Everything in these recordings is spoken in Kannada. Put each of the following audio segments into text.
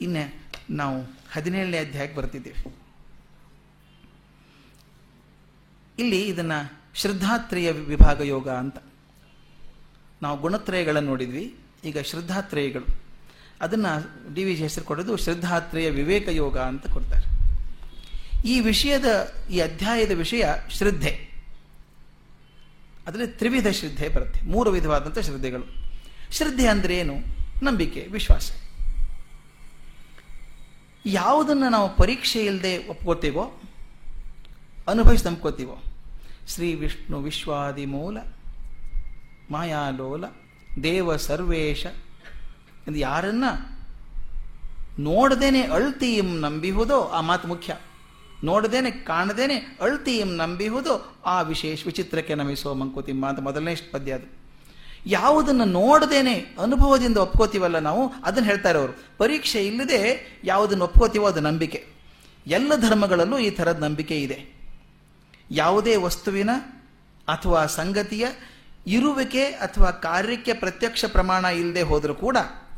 ಇನ್ನೇ ನಾವು ಹದಿನೇಳನೇ ಅಧ್ಯಾಯಕ್ಕೆ ಬರ್ತಿದ್ದೇವೆ. ಇಲ್ಲಿ ಇದನ್ನು ಶ್ರದ್ಧಾತ್ರೇಯ ವಿಭಾಗ ಯೋಗ ಅಂತ. ನಾವು ಗುಣತ್ರಯಗಳನ್ನು ನೋಡಿದ್ವಿ, ಈಗ ಶ್ರದ್ಧಾತ್ರಯಗಳು. ಅದನ್ನು ಡಿ ವಿ ಜಿ ಹೆಸರು ಕೊಡೋದು ಶ್ರದ್ಧಾತ್ರೇಯ ವಿವೇಕ ಯೋಗ ಅಂತ ಕೊಡ್ತಾರೆ. ಈ ವಿಷಯದ, ಈ ಅಧ್ಯಾಯದ ವಿಷಯ ಶ್ರದ್ಧೆ. ಅದರಲ್ಲಿ ತ್ರಿವಿಧ ಶ್ರದ್ಧೆ ಬರುತ್ತೆ, ಮೂರು ವಿಧವಾದಂಥ ಶ್ರದ್ಧೆಗಳು. ಶ್ರದ್ಧೆ ಅಂದ್ರೆ ಏನು? ನಂಬಿಕೆ, ವಿಶ್ವಾಸ. ಯಾವುದನ್ನು ನಾವು ಪರೀಕ್ಷೆ ಇಲ್ಲದೆ ಒಪ್ಕೋತೀವೋ, ಅನುಭವಿಸಿ ನಂಬ್ಕೋತೀವೋ, ಶ್ರೀ ವಿಷ್ಣು ವಿಶ್ವಾದಿ ಮೂಲ ಮಾಯಾಲೋಲ ದೇವ ಸರ್ವೇಶ ಎಂದು ಯಾರನ್ನ ನೋಡದೇನೆ ಅಳ್ತೀಯಂ ನಂಬಿಹುದೋ, ಆ ಮಾತು ಮುಖ್ಯ. ನೋಡದೇನೆ, ಕಾಣದೇನೆ ಅಳ್ತೀಯಂ ನಂಬಿಹುದು, ಆ ವಿಶೇಷ ವಿಚಿತ್ರಕ್ಕೆ ನಮಿಸೋ ಮಂಕುತಿಮ್ಮ ಅಂತ ಮೊದಲನೇ ಪದ್ಯ ಅದು. ಯಾವುದನ್ನು ನೋಡದೇನೆ ಅನುಭವದಿಂದ ಒಪ್ಕೋತೀವಲ್ಲ ನಾವು, ಅದನ್ನು ಹೇಳ್ತಾರೆ ಅವರು. ಪರೀಕ್ಷೆ ಇಲ್ಲದೆ ಯಾವುದನ್ನು ಒಪ್ಕೋತೀವೋ ಅದು ನಂಬಿಕೆ. ಎಲ್ಲ ಧರ್ಮಗಳಲ್ಲೂ ಈ ಥರದ ನಂಬಿಕೆ ಇದೆ. ಯಾವುದೇ ವಸ್ತುವಿನ ಅಥವಾ ಸಂಗತಿಯ ಇರುವಿಕೆ ಅಥವಾ ಕಾರ್ಯಕ್ಕೆ ಪ್ರತ್ಯಕ್ಷ ಪ್ರಮಾಣ ಇಲ್ಲದೆ ಹೋದರೂ ಕೂಡ,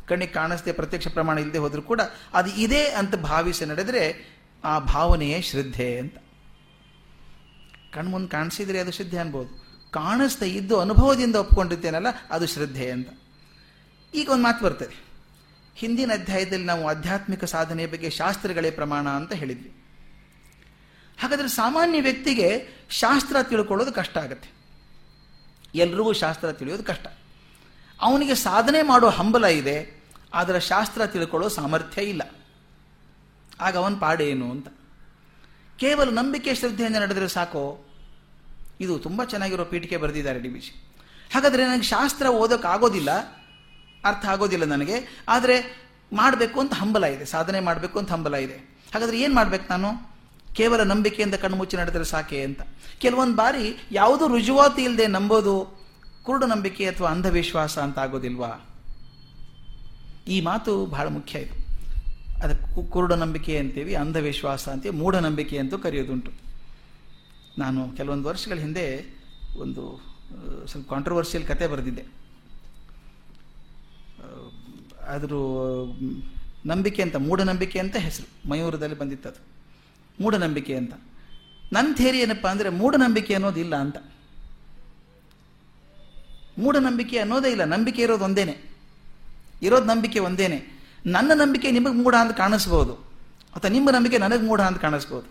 ಕಣ್ಣಿಗೆ ಕಾಣಿಸದೆ ಪ್ರತ್ಯಕ್ಷ ಪ್ರಮಾಣ ಇಲ್ಲದೆ ಹೋದರೂ ಕೂಡ, ಅದು ಇದೆ ಅಂತ ಭಾವಿಸಿ ನಡೆದರೆ ಆ ಭಾವನೆಯೇ ಶ್ರದ್ಧೆ ಅಂತ. ಕಣ್ಮುಂದೆ ಕಾಣಿಸಿದ್ರೆ ಅದು ಶ್ರದ್ಧೆ ಅನ್ಬೋದು. ಕಾಣಿಸ್ತಾ ಇದ್ದು ಅನುಭವದಿಂದ ಒಪ್ಕೊಂಡಿರ್ತೇನಲ್ಲ ಅದು ಶ್ರದ್ಧೆ ಅಂತ. ಈಗ ಒಂದು ಮಾತು ಬರ್ತದೆ. ಹಿಂದಿನ ಅಧ್ಯಾಯದಲ್ಲಿ ನಾವು ಆಧ್ಯಾತ್ಮಿಕ ಸಾಧನೆಯ ಬಗ್ಗೆ ಶಾಸ್ತ್ರಗಳೇ ಪ್ರಮಾಣ ಅಂತ ಹೇಳಿದ್ವಿ. ಹಾಗಾದ್ರೆ ಸಾಮಾನ್ಯ ವ್ಯಕ್ತಿಗೆ ಶಾಸ್ತ್ರ ತಿಳ್ಕೊಳ್ಳೋದು ಕಷ್ಟ ಆಗುತ್ತೆ. ಎಲ್ರಿಗೂ ಶಾಸ್ತ್ರ ತಿಳಿಯೋದು ಕಷ್ಟ. ಅವನಿಗೆ ಸಾಧನೆ ಮಾಡೋ ಹಂಬಲ ಇದೆ, ಆದರೆ ಶಾಸ್ತ್ರ ತಿಳ್ಕೊಳ್ಳೋ ಸಾಮರ್ಥ್ಯ ಇಲ್ಲ. ಆಗ ಅವನ ಪಾಡೇನು ಅಂತ. ಕೇವಲ ನಂಬಿಕೆ ಶ್ರದ್ಧೆಯಿಂದ ನಡೆದರೆ ಸಾಕೋ? ಇದು ತುಂಬ ಚೆನ್ನಾಗಿರೋ ಪೀಠಿಕೆ ಬರೆದಿದ್ದಾರೆ ಡಿ ಬಿ ಹಾಗಾದರೆ ನನಗೆ ಶಾಸ್ತ್ರ ಓದೋಕೆ ಆಗೋದಿಲ್ಲ, ಅರ್ಥ ಆಗೋದಿಲ್ಲ ನನಗೆ, ಆದರೆ ಮಾಡಬೇಕು ಅಂತ ಹಂಬಲ ಇದೆ, ಸಾಧನೆ ಮಾಡಬೇಕು ಅಂತ ಹಂಬಲ ಇದೆ. ಹಾಗಾದರೆ ಏನು ಮಾಡಬೇಕು ನಾನು? ಕೇವಲ ನಂಬಿಕೆಯಿಂದ ಕಣ್ಮುಚ್ಚಿ ನಡೆದರೆ ಸಾಕೆ ಅಂತ. ಕೆಲವೊಂದು ಬಾರಿ ಯಾವುದೂ ರುಜುವಾತಿ ಇಲ್ಲದೆ ನಂಬೋದು, ಕುರುಡು ನಂಬಿಕೆ ಅಥವಾ ಅಂಧವಿಶ್ವಾಸ ಅಂತ ಆಗೋದಿಲ್ವಾ? ಈ ಮಾತು ಬಹಳ ಮುಖ್ಯ ಇದು. ಅದಕ್ಕೆ ಕುರುಡು ನಂಬಿಕೆ ಅಂತೀವಿ, ಅಂಧವಿಶ್ವಾಸ ಅಂತೀವಿ, ಮೂಢನಂಬಿಕೆ ಅಂತೂ ಕರೆಯೋದುಂಟು. ನಾನು ಕೆಲವೊಂದು ವರ್ಷಗಳ ಹಿಂದೆ ಒಂದು ಸ್ವಲ್ಪ ಕಾಂಟ್ರವರ್ಷಿಯಲ್ ಕತೆ ಬರೆದಿದ್ದೆ. ಆದರೂ ನಂಬಿಕೆ ಅಂತ ಮೂಢನಂಬಿಕೆ ಅಂತ ಹೆಸರು, ಮಯೂರದಲ್ಲಿ ಬಂದಿತ್ತು ಅದು. ಮೂಢನಂಬಿಕೆ ಅಂತ. ನನ್ನ ಥೇರಿ ಏನಪ್ಪ ಅಂದರೆ ಮೂಢನಂಬಿಕೆ ಅನ್ನೋದಿಲ್ಲ ಅಂತ. ಮೂಢನಂಬಿಕೆ ಅನ್ನೋದೇ ಇಲ್ಲ, ನಂಬಿಕೆ ಇರೋದು ಒಂದೇನೆ. ಇರೋದು ನಂಬಿಕೆ ಒಂದೇನೆ. ನನ್ನ ನಂಬಿಕೆ ನಿಮಗೆ ಮೂಢ ಅಂತ ಕಾಣಿಸ್ಬೋದು. ಅಥವಾ ನಿಮ್ಮ ನಂಬಿಕೆ ನನಗೆ ಮೂಢ ಅಂತ ಕಾಣಿಸ್ಬೋದು.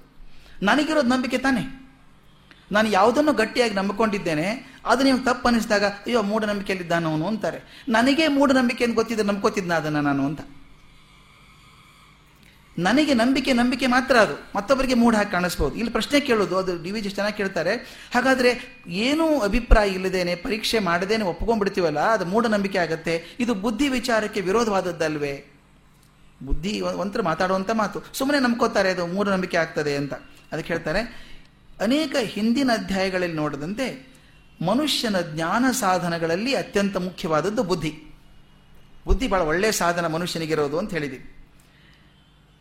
ನನಗಿರೋದು ನಂಬಿಕೆ ತಾನೇ? ನಾನು ಯಾವುದನ್ನು ಗಟ್ಟಿಯಾಗಿ ನಂಬಿಕೊಂಡಿದ್ದೇನೆ, ಅದು ನೀವು ತಪ್ಪು ಅನಿಸಿದಾಗ, ಅಯ್ಯೋ, ಮೂಢನಂಬಿಕೆಯಲ್ಲಿದ್ದಾನ ಅವನು ಅಂತಾರೆ. ನನಗೆ ಮೂಢನಂಬಿಕೆ ಅಂತ ಗೊತ್ತಿದ್ರೆ ನಂಬ್ಕೋತಿದ್ನ ಅದನ್ನು ನಾನು ಅಂತ. ನನಗೆ ನಂಬಿಕೆ ನಂಬಿಕೆ ಮಾತ್ರ ಅದು. ಮತ್ತೊಬ್ಬರಿಗೆ ಮೂಢ ಹಾಕಿ ಕಾಣಿಸ್ಬೋದು. ಇಲ್ಲಿ ಪ್ರಶ್ನೆ ಕೇಳೋದು, ಅದು ಡಿ ವಿ ಜಿ ಚೆನ್ನಾಗಿ ಕೇಳ್ತಾರೆ, ಹಾಗಾದ್ರೆ ಏನೂ ಅಭಿಪ್ರಾಯ ಇಲ್ಲದೇನೆ, ಪರೀಕ್ಷೆ ಮಾಡದೇನೆ ಒಪ್ಕೊಂಡ್ಬಿಡ್ತೀವಲ್ಲ ಅದು ಮೂಢನಂಬಿಕೆ ಆಗುತ್ತೆ, ಇದು ಬುದ್ಧಿ ವಿಚಾರಕ್ಕೆ ವಿರೋಧವಾದದ್ದಲ್ವೇ? ಬುದ್ಧಿ ಒಂಥರ ಮಾತಾಡುವಂಥ ಮಾತು. ಸುಮ್ಮನೆ ನಂಬ್ಕೋತಾರೆ, ಅದು ಮೂಢನಂಬಿಕೆ ಆಗ್ತದೆ ಅಂತ. ಅದಕ್ಕೆ ಹೇಳ್ತಾರೆ ಅನೇಕ ಹಿಂದಿನ ಅಧ್ಯಾಯಗಳಲ್ಲಿ ನೋಡಿದಂತೆ ಮನುಷ್ಯನ ಜ್ಞಾನ ಸಾಧನಗಳಲ್ಲಿ ಅತ್ಯಂತ ಮುಖ್ಯವಾದದ್ದು ಬುದ್ಧಿ. ಬುದ್ಧಿ ಬಹಳ ಒಳ್ಳೆಯ ಸಾಧನ ಮನುಷ್ಯನಿಗಿರೋದು ಅಂತ ಹೇಳಿದ್ದೀವಿ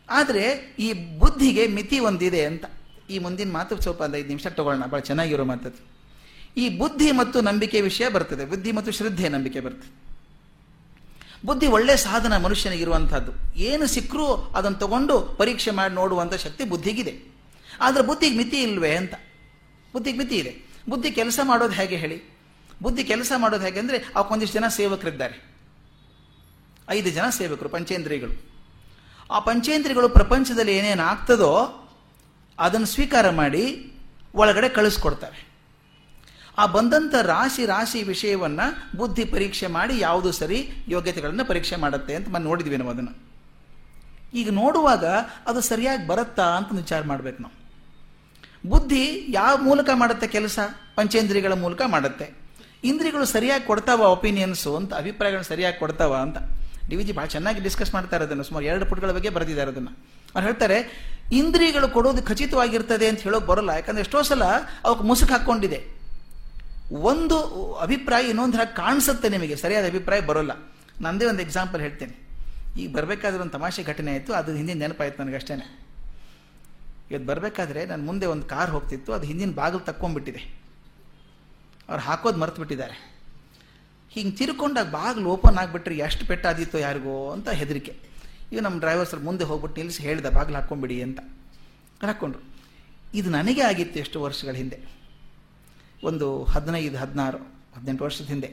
ಆದರೆ ಈ ಬುದ್ಧಿಗೆ ಮಿತಿ ಒಂದಿದೆ ಅಂತ. ಈ ಮುಂದಿನ ಮಾತು ಸ್ವಲ್ಪ ಒಂದು ಐದು ನಿಮಿಷ ತಗೊಳ್ಳೋಣ ಭಾಳ ಚೆನ್ನಾಗಿರೋ ಮಾತದ್ದು. ಈ ಬುದ್ಧಿ ಮತ್ತು ನಂಬಿಕೆ ವಿಷಯ ಬರ್ತದೆ. ಬುದ್ಧಿ ಮತ್ತು ಶ್ರದ್ಧೆ ನಂಬಿಕೆ ಬರ್ತದೆ. ಬುದ್ಧಿ ಒಳ್ಳೆ ಸಾಧನ ಮನುಷ್ಯನಿಗಿರುವಂಥದ್ದು ಏನು ಸಿಕ್ಕರೂ ಅದನ್ನು ತಗೊಂಡು ಪರೀಕ್ಷೆ ಮಾಡಿ ನೋಡುವಂಥ ಶಕ್ತಿ ಬುದ್ಧಿಗಿದೆ. ಆದರೆ ಬುದ್ಧಿಗೆ ಮಿತಿ ಇಲ್ವೇ ಅಂತ. ಬುದ್ಧಿಗೆ ಮಿತಿ ಇದೆ. ಬುದ್ಧಿ ಕೆಲಸ ಮಾಡೋದು ಹೇಗೆ ಹೇಳಿ? ಬುದ್ಧಿ ಕೆಲಸ ಮಾಡೋದು ಹೇಗೆ ಅಂದರೆ ಅವಕ್ಕೊಂದಿಷ್ಟು ಜನ ಸೇವಕರಿದ್ದಾರೆ. ಐದು ಜನ ಸೇವಕರು, ಪಂಚೇಂದ್ರಿಯಗಳು. ಆ ಪಂಚೇಂದ್ರಿಯಗಳು ಪ್ರಪಂಚದಲ್ಲಿ ಏನೇನು ಆಗ್ತದೋ ಅದನ್ನು ಸ್ವೀಕಾರ ಮಾಡಿ ಒಳಗಡೆ ಕಳಿಸ್ಕೊಡ್ತವೆ ಆ ಬಂದಂಥ ರಾಶಿ ರಾಶಿ ವಿಷಯವನ್ನು ಬುದ್ಧಿ ಪರೀಕ್ಷೆ ಮಾಡಿ ಯಾವುದು ಸರಿ, ಯೋಗ್ಯತೆಗಳನ್ನು ಪರೀಕ್ಷೆ ಮಾಡುತ್ತೆ ಅಂತ ನೋಡಿದ್ವಿ ನಾವು ಅದನ್ನು. ಈಗ ನೋಡುವಾಗ ಅದು ಸರಿಯಾಗಿ ಬರುತ್ತಾ ಅಂತ ವಿಚಾರ ಮಾಡ್ಬೇಕು ನಾವು. ಬುದ್ಧಿ ಯಾವ ಮೂಲಕ ಮಾಡುತ್ತೆ ಕೆಲಸ? ಪಂಚೇಂದ್ರಿಯಗಳ ಮೂಲಕ ಮಾಡುತ್ತೆ. ಇಂದ್ರಿಯಗಳು ಸರಿಯಾಗಿ ಕೊಡ್ತಾವ ಒಪಿನಿಯನ್ಸು ಅಂತ, ಅಭಿಪ್ರಾಯಗಳು ಸರಿಯಾಗಿ ಕೊಡ್ತಾವ ಅಂತ. ಡಿ ವಿ ಜಿ ಭಾಳ ಚೆನ್ನಾಗಿ ಡಿಸ್ಕಸ್ ಮಾಡ್ತಾರೆ ಅದನ್ನು ಸುಮಾರು ಎರಡು ಪುಟಗಳ ಬಗ್ಗೆ ಬರೆದಿದ್ದಾರೆ ಅದನ್ನು. ಅವ್ರು ಹೇಳ್ತಾರೆ, ಇಂದ್ರಿಯಗಳು ಕೊಡೋದು ಖಚಿತವಾಗಿರ್ತದೆ ಅಂತ ಹೇಳೋಕೆ ಬರೋಲ್ಲ. ಯಾಕಂದ್ರೆ ಎಷ್ಟೋ ಸಲ ಅವಕ್ಕೆ ಮುಸುಕು ಹಾಕ್ಕೊಂಡಿದೆ. ಒಂದು ಅಭಿಪ್ರಾಯ ಇನ್ನೊಂದು ಹಾಗೆ ಕಾಣಿಸುತ್ತೆ ನಿಮಗೆ, ಸರಿಯಾದ ಅಭಿಪ್ರಾಯ ಬರೋಲ್ಲ. ನಂದೇ ಒಂದು ಎಕ್ಸಾಂಪಲ್ ಹೇಳ್ತೇನೆ. ಈಗ ಬರಬೇಕಾದ್ರೆ ಒಂದು ತಮಾಷೆ ಘಟನೆ ಆಯಿತು, ಅದು ಹಿಂದಿನ ನೆನಪಾಯ್ತು ನನಗೆ ಅಷ್ಟೇ ಇವತ್ತು ಬರಬೇಕಾದ್ರೆ ನಾನು ಮುಂದೆ ಒಂದು ಕಾರ್ ಹೋಗ್ತಿತ್ತು, ಅದು ಹಿಂದಿನ ಬಾಗಿಲು ತಕ್ಕೊಂಡ್ಬಿಟ್ಟಿದೆ. ಅವ್ರು ಹಾಕೋದು ಮರ್ತು ಬಿಟ್ಟಿದ್ದಾರೆ ಹಿಂಗೆ ತಿರ್ಕೊಂಡಾಗ ಬಾಗಿಲು ಓಪನ್ ಆಗಿಬಿಟ್ರೆ ಎಷ್ಟು ಪೆಟ್ಟಾದೀತೋ ಯಾರಿಗೋ ಅಂತ ಹೆದರಿಕೆ. ಈಗ ನಮ್ಮ ಡ್ರೈವರ್ ಸರ್ ಮುಂದೆ ಹೋಗ್ಬಿಟ್ಟು ನಿಲ್ಲಿಸಿ ಹೇಳಿದ, ಬಾಗಿಲು ಹಾಕ್ಕೊಂಬಿಡಿ ಅಂತ. ಹಾಕ್ಕೊಂಡ್ರು ಇದು ನನಗೆ ಆಗಿತ್ತು ಎಷ್ಟು ವರ್ಷಗಳ ಹಿಂದೆ. ಒಂದು ಹದಿನೈದು, ಹದಿನಾರು, ಹದಿನೆಂಟು ವರ್ಷದ ಹಿಂದೆ.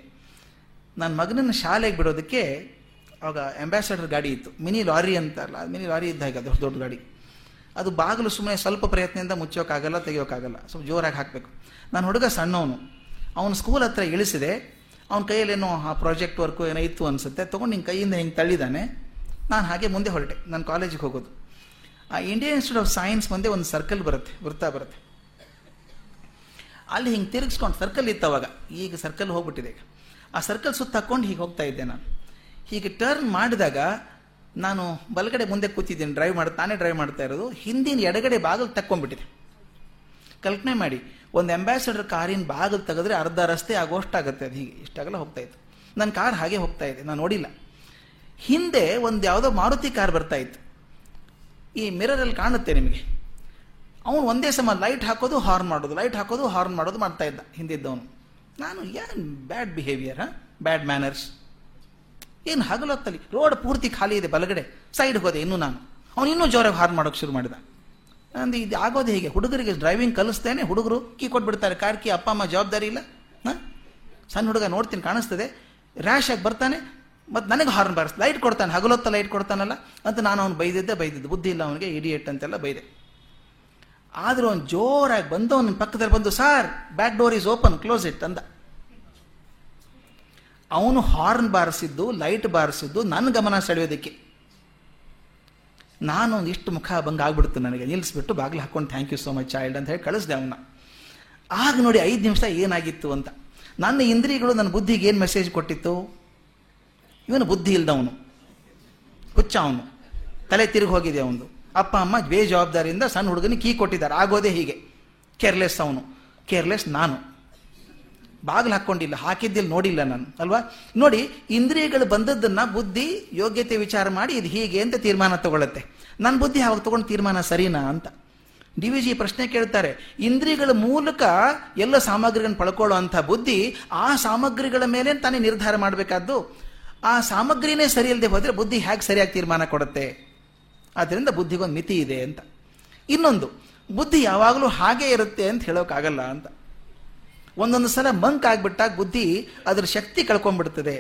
ನನ್ನ ಮಗನನ್ನು ಶಾಲೆಗೆ ಬಿಡೋದಕ್ಕೆ ಆವಾಗ ಅಂಬಾಸಡರ್ ಗಾಡಿ ಇತ್ತು. ಮಿನಿ ಲಾರಿ ಅಂತಾರಲ್ಲ, ಮಿನಿ ಲಾರಿ ಇದ್ದಾಗ ದೊಡ್ಡ ದೊಡ್ಡ ಗಾಡಿ. ಅದು ಬಾಗಿಲು ಸುಮ್ಮನೆ ಸ್ವಲ್ಪ ಪ್ರಯತ್ನದಿಂದ ಮುಚ್ಚೋಕ್ಕಾಗಲ್ಲ ತೆಗಿಯೋಕ್ಕಾಗಲ್ಲ ಸ್ವಲ್ಪ ಜೋರಾಗಿ ಹಾಕಬೇಕು. ನಾನು ಹುಡುಗ ಸಣ್ಣವನು. ಅವನು ಸ್ಕೂಲ್ ಹತ್ರ ಇಳಿಸಿದೆ. ಅವನ ಕೈಯಲ್ಲೇನೋ ಆ ಪ್ರಾಜೆಕ್ಟ್ ವರ್ಕು ಏನೋ ಇತ್ತು ಅನಿಸುತ್ತೆ. ತೊಗೊಂಡು ನಿನ್ನ ಕೈಯಿಂದ ಹಿಂಗೆ ತಳ್ಳಿದ್ದಾನೆ ನಾನು ಹಾಗೆ ಮುಂದೆ ಹೊರಟೆ. ನಾನು ಕಾಲೇಜಿಗೆ ಹೋಗೋದು. ಆ ಇಂಡಿಯನ್ ಇನ್ಸ್ಟಿಟ್ಯೂಟ್ ಆಫ್ ಸೈನ್ಸ್ ಮುಂದೆ ಒಂದು ಸರ್ಕಲ್ ಬರುತ್ತೆ. ವೃತ್ತ ಬರುತ್ತೆ. ಅಲ್ಲಿ ಹಿಂಗೆ ತಿರುಗಿಸ್ಕೊಂಡು ಸರ್ಕಲ್ ಇತ್ತು ಅವಾಗ ಈಗ ಸರ್ಕಲ್ ಹೋಗ್ಬಿಟ್ಟಿದೆ ಆ ಸರ್ಕಲ್ ಸುತ್ತ ಹಾಕ್ಕೊಂಡು ಹೀಗೆ ಹೋಗ್ತಾ ಇದ್ದೆ ನಾನು. ಹೀಗೆ ಟರ್ನ್ ಮಾಡಿದಾಗ ನಾನು ಬಲಗಡೆ ಮುಂದೆ ಕೂತಿದ್ದೀನಿ ಡ್ರೈವ್ ಮಾಡಿ, ತಾನೇ ಡ್ರೈವ್ ಮಾಡ್ತಾ ಇರೋದು. ಹಿಂದಿನ ಎಡಗಡೆ ಬಾಗಿಲು ತಕ್ಕೊಂಡ್ಬಿಟ್ಟಿದೆ. ಕಲ್ಪನೆ ಮಾಡಿ, ಒಂದು ಅಂಬಾಸಡರ್ ಕಾರಿನ ಬಾಗಿಲು ತೆಗೆದ್ರೆ ಅರ್ಧ ರಸ್ತೆ ಆಗೋಷ್ಟಾಗುತ್ತೆ. ಅದು ಹೀಗೆ, ಇಷ್ಟಾಗಲ್ಲ ಹೋಗ್ತಾ ಇತ್ತು. ನನ್ನ ಕಾರ್ ಹಾಗೆ ಹೋಗ್ತಾ ಇದೆ, ನಾನು ನೋಡಿಲ್ಲ. ಹಿಂದೆ ಒಂದು ಯಾವುದೋ ಮಾರುತಿ ಕಾರ್ ಬರ್ತಾ ಇತ್ತು. ಈ ಮಿರರಲ್ಲಿ ಕಾಣುತ್ತೆ ನಿಮಗೆ. ಅವನು ಒಂದೇ ಸಮ ಲೈಟ್ ಹಾಕೋದು ಹಾರ್ನ್ ಮಾಡೋದು. ಲೈಟ್ ಹಾಕೋದು ಹಾರ್ನ್ ಮಾಡೋದು ಮಾಡ್ತಾ ಇದ್ದ, ಹಿಂದಿದ್ದವನು. ನಾನು, ಏನು ಬ್ಯಾಡ್ ಬಿಹೇವಿಯರ್ ಬ್ಯಾಡ್ ಮ್ಯಾನರ್ಸ್ ಏನು ಹಗಲೊತ್ತಲ್ಲಿ? ರೋಡ್ ಪೂರ್ತಿ ಖಾಲಿ ಇದೆ, ಬಲಗಡೆ. ಸೈಡ್ ಹೋದೆ ಇನ್ನೂ ನಾನು. ಅವನು ಇನ್ನೂ ಜೋರಾಗಿ ಹಾರ್ನ್ ಮಾಡೋಕೆ ಶುರು ಮಾಡಿದ. ನಂದು ಇದು ಆಗೋದು ಹೇಗೆ. ಹುಡುಗರಿಗೆ ಡ್ರೈವಿಂಗ್ ಕಲಿಸ್ತೇನೆ, ಹುಡುಗರು ಕೀ ಕೊಟ್ಬಿಡ್ತಾರೆ. ಕಾರ್ ಕೀ, ಅಪ್ಪ, ಅಮ್ಮ ಜವಾಬ್ದಾರಿ ಇಲ್ಲ? ಹಾಂ? ಸಣ್ಣ ಹುಡುಗ ನೋಡ್ತೀನಿ, ಕಾಣಿಸ್ತದೆ. ರ್ಯಾಶ್ ಆಗಿ ಬರ್ತಾನೆ, ಮತ್ತು ನನಗೆ ಹಾರ್ನ್ ಬಾರಿಸ್ ಲೈಟ್ ಕೊಡ್ತಾನೆ, ಹಗಲೊತ್ತ ಲೈಟ್ ಕೊಡ್ತಾನಲ್ಲ? ಅಂತ ನಾನು ಅವ್ನು ಬೈದಿದ್ದೆ, ಬೈದಿದ್ದು. ಬುದ್ಧಿ ಇಲ್ಲ ಅವನಿಗೆ ಇಡಿಯೇಟ್ ಅಂತೆಲ್ಲ ಬೈದೆ. ಆದರೂ ಅವ್ನು ಜೋರಾಗಿ ಬಂದು ಅವನ ಪಕ್ಕದಲ್ಲಿ ಬಂದು, sir back door is open close it ಅಂದ. ಅವನು ಹಾರ್ನ್ ಬಾರಿಸಿದ್ದು, ಲೈಟ್ ಬಾರಿಸಿದ್ದು ನನ್ನ ಗಮನ ಸೆಳೆಯೋದಕ್ಕೆ. ನಾನು ಇಷ್ಟು ಮುಖ ಭಂಗ ಆಗ್ಬಿಡ್ತು ನನಗೆ. ನಿಲ್ಲಿಸ್ಬಿಟ್ಟು ಬಾಗಿಲು ಹಾಕೊಂಡು thank you so much child ಅಂತ ಹೇಳಿ ಕಳಿಸ್ದೆ ಅವನ್ನ. ಆಗ ನೋಡಿ ಐದು ನಿಮಿಷ ಏನಾಗಿತ್ತು ಅಂತ. ನನ್ನ ಇಂದ್ರಿಯಗಳು, ನನ್ನ ಬುದ್ಧಿಗೆ ಏನು ಮೆಸೇಜ್ ಕೊಟ್ಟಿತ್ತು? ಇವನು ಬುದ್ಧಿ ಇಲ್ದವನು. ಹುಚ್ಚ ಅವನು. ತಲೆ ತಿರುಗಿ ಹೋಗಿದೆ ಅವನು ಅಪ್ಪ, ಅಮ್ಮ ಬೇಜವಾಬ್ದಾರಿಯಿಂದ ಸಣ್ಣ ಹುಡುಗನಿಗೆ ಕೀ ಕೊಟ್ಟಿದ್ದಾರೆ. ಆಗೋದೇ ಹೀಗೆ. ಕೇರ್ಲೆಸ್ ಅವನು. ಕೇರ್ಲೆಸ್ ನಾನು. ಬಾಗಿಲು ಹಾಕ್ಕೊಂಡಿಲ್ಲ ಹಾಕಿದ್ದಿಲ್ಲ, ನೋಡಿಲ್ಲ ನಾನು, ಅಲ್ವಾ? ನೋಡಿ, ಇಂದ್ರಿಯಗಳು ಬಂದದ್ದನ್ನ ಬುದ್ಧಿ ಯೋಗ್ಯತೆ ವಿಚಾರ ಮಾಡಿ ಇದು ಹೀಗೆ ಅಂತ ತೀರ್ಮಾನ ತಗೊಳ್ಳುತ್ತೆ ನನ್ನ ಬುದ್ಧಿ ಅವಾಗ ತಗೊಂಡು ತೀರ್ಮಾನ ಸರಿನಾ ಅಂತ. ಡಿ ವಿ ಜಿ ಪ್ರಶ್ನೆ ಕೇಳ್ತಾರೆ, ಇಂದ್ರಿಯಗಳ ಮೂಲಕ ಎಲ್ಲ ಸಾಮಗ್ರಿಗಳನ್ನು ಪಳ್ಕೊಳ್ಳೋ ಅಂಥ ಬುದ್ಧಿ ಆ ಸಾಮಗ್ರಿಗಳ ಮೇಲೆ ತಾನೇ ನಿರ್ಧಾರ ಮಾಡಬೇಕಾದ್ದು? ಆ ಸಾಮಗ್ರಿನೇ ಸರಿ ಇಲ್ಲದೆ ಹೋದರೆ ಬುದ್ಧಿ ಹೇಗೆ ಸರಿಯಾಗಿ ತೀರ್ಮಾನ ಕೊಡುತ್ತೆ? ಆದ್ದರಿಂದ ಬುದ್ಧಿಗೊಂದು ಮಿತಿ ಇದೆ ಅಂತ. ಇನ್ನೊಂದು, ಬುದ್ಧಿ ಯಾವಾಗಲೂ ಹಾಗೆ ಇರುತ್ತೆ ಅಂತ ಹೇಳೋಕ್ಕಾಗಲ್ಲ ಅಂತ. ಒಂದೊಂದು ಸಲ ಮಂಕ್ ಆಗ್ಬಿಟ್ಟಾಗ ಬುದ್ಧಿ ಅದರ ಶಕ್ತಿ ಕಳ್ಕೊಂಡ್ಬಿಡ್ತದೆ.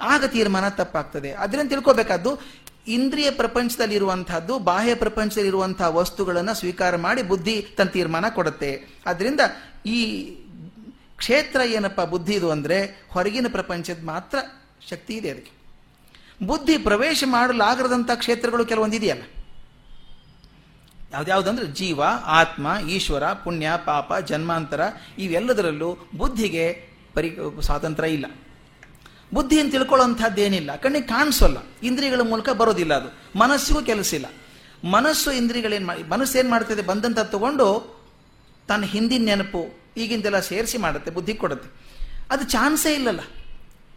ಆಗ ತೀರ್ಮಾನ ತಪ್ಪಾಗ್ತದೆ. ಅದರಿಂದ ತಿಳ್ಕೊಬೇಕಾದ್ದು ಇಂದ್ರಿಯ ಪ್ರಪಂಚದಲ್ಲಿರುವಂತಹದ್ದು ಬಾಹ್ಯ ಪ್ರಪಂಚದಲ್ಲಿರುವಂತಹ ವಸ್ತುಗಳನ್ನು ಸ್ವೀಕಾರ ಮಾಡಿ ಬುದ್ಧಿ ತನ್ನ ತೀರ್ಮಾನ ಕೊಡುತ್ತೆ. ಅದರಿಂದ ಈ ಕ್ಷೇತ್ರ ಏನಪ್ಪ ಬುದ್ಧಿ ಇದು ಅಂದರೆ ಹೊರಗಿನ ಪ್ರಪಂಚದ ಮಾತ್ರ ಶಕ್ತಿ ಇದೆ ಅದಕ್ಕೆ. ಬುದ್ಧಿ ಪ್ರವೇಶ ಮಾಡಲಾಗದಂಥ ಕ್ಷೇತ್ರಗಳು ಕೆಲವೊಂದು ಇದೆಯಲ್ಲ ಯಾವ್ದ್ಯಾವ್ದಂದ್ರೆ ಜೀವ, ಆತ್ಮ, ಈಶ್ವರ, ಪುಣ್ಯ, ಪಾಪ, ಜನ್ಮಾಂತರ, ಇವೆಲ್ಲದರಲ್ಲೂ ಬುದ್ಧಿಗೆ ಪರಿ ಸ್ವಾತಂತ್ರ್ಯ ಇಲ್ಲ. ಅಂತ ತಿಳ್ಕೊಳ್ಳೋಂಥದ್ದೇನಿಲ್ಲ ಕಣ್ಣಿಗೆ ಕಾಣಿಸೋಲ್ಲ. ಇಂದ್ರಿಯಗಳ ಮೂಲಕ ಬರೋದಿಲ್ಲ ಅದು. ಮನಸ್ಸಿಗೂ ಕೆಲಸ ಇಲ್ಲ. ಮನಸ್ಸು ಇಂದ್ರಿಯಗಳೇನು ಮಾಡಿ ಮನಸ್ಸು ಏನು ಮಾಡ್ತದೆ? ಬಂದಂತ ತಗೊಂಡು ತನ್ನ ಹಿಂದಿನ ನೆನಪು ಈಗಿಂದೆಲ್ಲ ಸೇರಿಸಿ ಮಾಡುತ್ತೆ, ಬುದ್ಧಿ ಕೊಡುತ್ತೆ. ಅದು ಚಾನ್ಸೇ ಇಲ್ಲಲ್ಲ.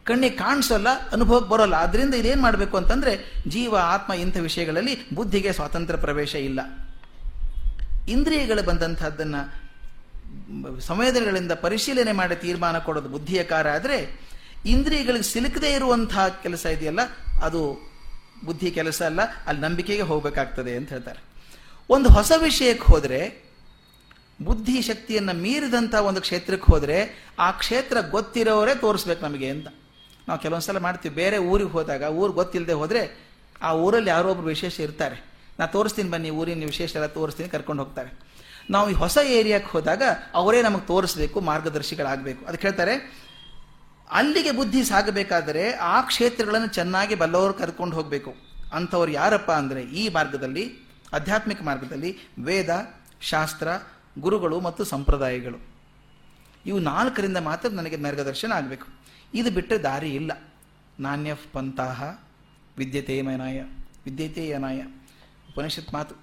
ಕಣ್ಣಿಗೆ ಕಾಣಿಸೋಲ್ಲ, ಅನುಭವಕ್ಕೆ ಬರೋಲ್ಲ. ಅದರಿಂದ ಇದೇನು ಮಾಡಬೇಕು ಅಂತಂದರೆ ಜೀವ, ಆತ್ಮ ಇಂಥ ವಿಷಯಗಳಲ್ಲಿ ಬುದ್ಧಿಗೆ ಸ್ವಾತಂತ್ರ್ಯ ಪ್ರವೇಶ ಇಲ್ಲ. ಇಂದ್ರಿಯಗಳು ಬಂದಂತಹದ್ದನ್ನ ಸಂವೇದನೆಗಳಿಂದ ಪರಿಶೀಲನೆ ಮಾಡಿ ತೀರ್ಮಾನ ಕೊಡೋದು ಬುದ್ಧಿಯ ಕಾರ ಆದರೆ ಇಂದ್ರಿಯಗಳಿಗೆ ಸಿಲುಕದೇ ಇರುವಂತಹ ಕೆಲಸ ಇದೆಯಲ್ಲ, ಅದು ಬುದ್ಧಿ ಕೆಲಸ ಅಲ್ಲ, ಅಲ್ಲಿ ನಂಬಿಕೆಗೆ ಹೋಗಬೇಕಾಗ್ತದೆ ಅಂತ ಹೇಳ್ತಾರೆ. ಒಂದು ಹೊಸ ವಿಷಯಕ್ಕೆ ಹೋದರೆ, ಬುದ್ಧಿ ಶಕ್ತಿಯನ್ನು ಮೀರಿದಂಥ ಒಂದು ಕ್ಷೇತ್ರಕ್ಕೆ ಹೋದರೆ, ಆ ಕ್ಷೇತ್ರ ಗೊತ್ತಿರೋರೇ ತೋರಿಸ್ಬೇಕು ನಮಗೆ ಅಂತ. ನಾವು ಕೆಲವೊಂದು ಸಲ ಮಾಡ್ತೀವಿ, ಬೇರೆ ಊರಿಗೆ ಹೋದಾಗ, ಊರು ಗೊತ್ತಿಲ್ಲದೆ ಹೋದರೆ, ಆ ಊರಲ್ಲಿ ಯಾರೋ ಒಬ್ಬರು ವಿಶೇಷ ಇರ್ತಾರೆ. ನಾ ತೋರಿಸ್ತೀನಿ ಬನ್ನಿ, ಊರಿನ ವಿಶೇಷ ಎಲ್ಲ ತೋರಿಸ್ತೀನಿ, ಕರ್ಕೊಂಡು ಹೋಗ್ತಾರೆ. ನಾವು ಈ ಹೊಸ ಏರಿಯಾಕ್ಕೆ ಹೋದಾಗ ಅವರೇ ನಮಗೆ ತೋರಿಸ್ಬೇಕು, ಮಾರ್ಗದರ್ಶಿಗಳಾಗಬೇಕು. ಅದಕ್ಕೆ ಹೇಳ್ತಾರೆ, ಅಲ್ಲಿಗೆ ಬುದ್ಧಿ ಸಾಗಬೇಕಾದರೆ ಆ ಕ್ಷೇತ್ರಗಳನ್ನು ಚೆನ್ನಾಗಿ ಬಲ್ಲವರು ಕರ್ಕೊಂಡು ಹೋಗಬೇಕು. ಅಂಥವ್ರು ಯಾರಪ್ಪ ಅಂದರೆ, ಈ ಮಾರ್ಗದಲ್ಲಿ, ಆಧ್ಯಾತ್ಮಿಕ ಮಾರ್ಗದಲ್ಲಿ ವೇದ, ಶಾಸ್ತ್ರ, ಗುರುಗಳು ಮತ್ತು ಸಂಪ್ರದಾಯಗಳು. ಇವು ನಾಲ್ಕರಿಂದ ಮಾತ್ರ ನನಗೆ ಮಾರ್ಗದರ್ಶನ ಆಗಬೇಕು. ಇದು ಬಿಟ್ಟರೆ ದಾರಿ ಇಲ್ಲ. ನಾಣ್ಯ ಪಂಥಾಹ ವಿದ್ಯತೆಯ ಯನಾಯ ಉಪನಿಷತ್ ಮಾತು,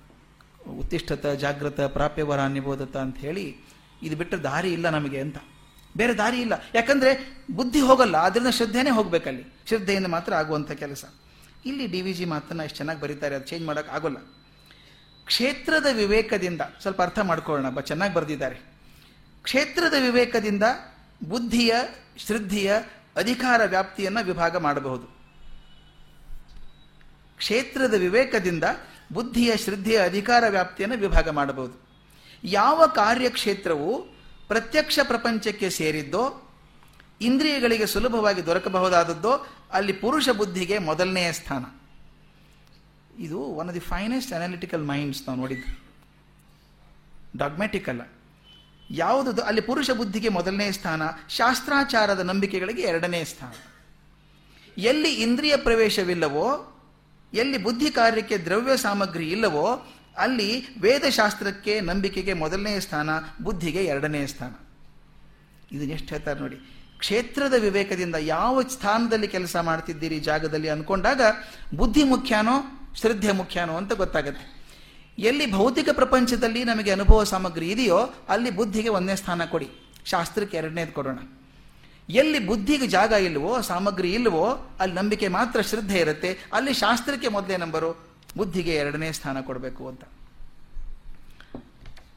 ಉತ್ತಿಷ್ಠತ ಜಾಗೃತ ಪ್ರಾಪ್ಯವರ ನಿಬೋಧತ ಅಂತ ಹೇಳಿ, ಇದು ಬಿಟ್ಟರೆ ದಾರಿ ಇಲ್ಲ ನಮಗೆ ಅಂತ. ಬೇರೆ ದಾರಿ ಇಲ್ಲ. ಯಾಕಂದ್ರೆ ಬುದ್ಧಿ ಹೋಗಲ್ಲ ಅದರಿಂದ ಶ್ರದ್ಧೆನೇ ಹೋಗಬೇಕಲ್ಲಿ. ಶ್ರದ್ಧೆಯಿಂದ ಮಾತ್ರ ಆಗುವಂಥ ಕೆಲಸ. ಇಲ್ಲಿ ಡಿ ವಿ ಜಿ ಮಾತನ್ನು ಎಷ್ಟು ಚೆನ್ನಾಗಿ ಬರೀತಾರೆ, ಅದು ಚೇಂಜ್ ಮಾಡೋಕೆ ಆಗೋಲ್ಲ. ಕ್ಷೇತ್ರದ ವಿವೇಕದಿಂದ, ಸ್ವಲ್ಪ ಅರ್ಥ ಮಾಡ್ಕೊಳ್ಳೋಣ, ಬ ಚೆನ್ನಾಗಿ ಬರೆದಿದ್ದಾರೆ. ಕ್ಷೇತ್ರದ ವಿವೇಕದಿಂದ ಬುದ್ಧಿಯ, ಶ್ರದ್ಧೆಯ ಅಧಿಕಾರ ವ್ಯಾಪ್ತಿಯನ್ನು ವಿಭಾಗ ಮಾಡಬಹುದು. ಕ್ಷೇತ್ರದ ವಿವೇಕದಿಂದ ಬುದ್ಧಿಯ ಶ್ರದ್ಧೆಯ ಅಧಿಕಾರ ವ್ಯಾಪ್ತಿಯನ್ನು ವಿಭಾಗ ಮಾಡಬಹುದು. ಯಾವ ಕಾರ್ಯಕ್ಷೇತ್ರವು ಪ್ರತ್ಯಕ್ಷ ಪ್ರಪಂಚಕ್ಕೆ ಸೇರಿದ್ದೋ, ಇಂದ್ರಿಯಗಳಿಗೆ ಸುಲಭವಾಗಿ ದೊರಕಬಹುದಾದದ್ದೋ, ಅಲ್ಲಿ ಪುರುಷ ಬುದ್ಧಿಗೆ ಮೊದಲನೆಯ ಸ್ಥಾನ. ಇದು one of the finest analytical minds ನಾವು ನೋಡಿದ್ದು. ಡಾಗ್ಮ್ಯಾಟಿಕ್ ಅಲ್ಲ. ಯಾವುದು ಅಲ್ಲಿ ಪುರುಷ ಬುದ್ಧಿಗೆ ಮೊದಲನೇ ಸ್ಥಾನ, ಶಾಸ್ತ್ರಾಚಾರದ ನಂಬಿಕೆಗಳಿಗೆ ಎರಡನೇ ಸ್ಥಾನ. ಎಲ್ಲಿ ಇಂದ್ರಿಯ ಪ್ರವೇಶವಿಲ್ಲವೋ ಎಲ್ಲಿ ಬುದ್ಧಿ ಕಾರ್ಯಕ್ಕೆ ದ್ರವ್ಯ ಸಾಮಗ್ರಿ ಇಲ್ಲವೋ ಅಲ್ಲಿ ವೇದಶಾಸ್ತ್ರಕ್ಕೆ ನಂಬಿಕೆಗೆ ಮೊದಲನೇ ಸ್ಥಾನ, ಬುದ್ಧಿಗೆ ಎರಡನೇ ಸ್ಥಾನ. ಇದು ಎಷ್ಟು ಹೇಳ್ತಾರೆ ನೋಡಿ. ಕ್ಷೇತ್ರದ ವಿವೇಕದಿಂದ ಯಾವ ಸ್ಥಾನದಲ್ಲಿ ಕೆಲಸ ಮಾಡ್ತಿದ್ದೀರಿ ಜಾಗದಲ್ಲಿ ಅಂದ್ಕೊಂಡಾಗ ಬುದ್ಧಿ ಮುಖ್ಯನೋ, ಶ್ರದ್ಧೆ ಮುಖ್ಯನೋ ಅಂತ ಗೊತ್ತಾಗುತ್ತೆ. ಎಲ್ಲಿ ಭೌತಿಕ ಪ್ರಪಂಚದಲ್ಲಿ ನಮಗೆ ಅನುಭವ ಸಾಮಗ್ರಿ ಇದೆಯೋ ಅಲ್ಲಿ ಬುದ್ಧಿಗೆ ಒಂದನೇ ಸ್ಥಾನ ಕೊಡಿ. ಶಾಸ್ತ್ರಕ್ಕೆ ಎರಡನೇದು ಕೊಡೋಣ. ಎಲ್ಲಿ ಬುದ್ಧಿಗೆ ಜಾಗ ಇಲ್ಲವೋ, ಸಾಮಗ್ರಿ ಇಲ್ಲವೋ, ಅಲ್ಲಿ ನಂಬಿಕೆ ಮಾತ್ರ ಶ್ರದ್ಧೆ ಇರುತ್ತೆ. ಅಲ್ಲಿ ಶಾಸ್ತ್ರಕ್ಕೆ ಮೊದಲೇ ನಂಬರು ಬುದ್ಧಿಗೆ ಎರಡನೇ ಸ್ಥಾನ ಕೊಡಬೇಕು ಅಂತ.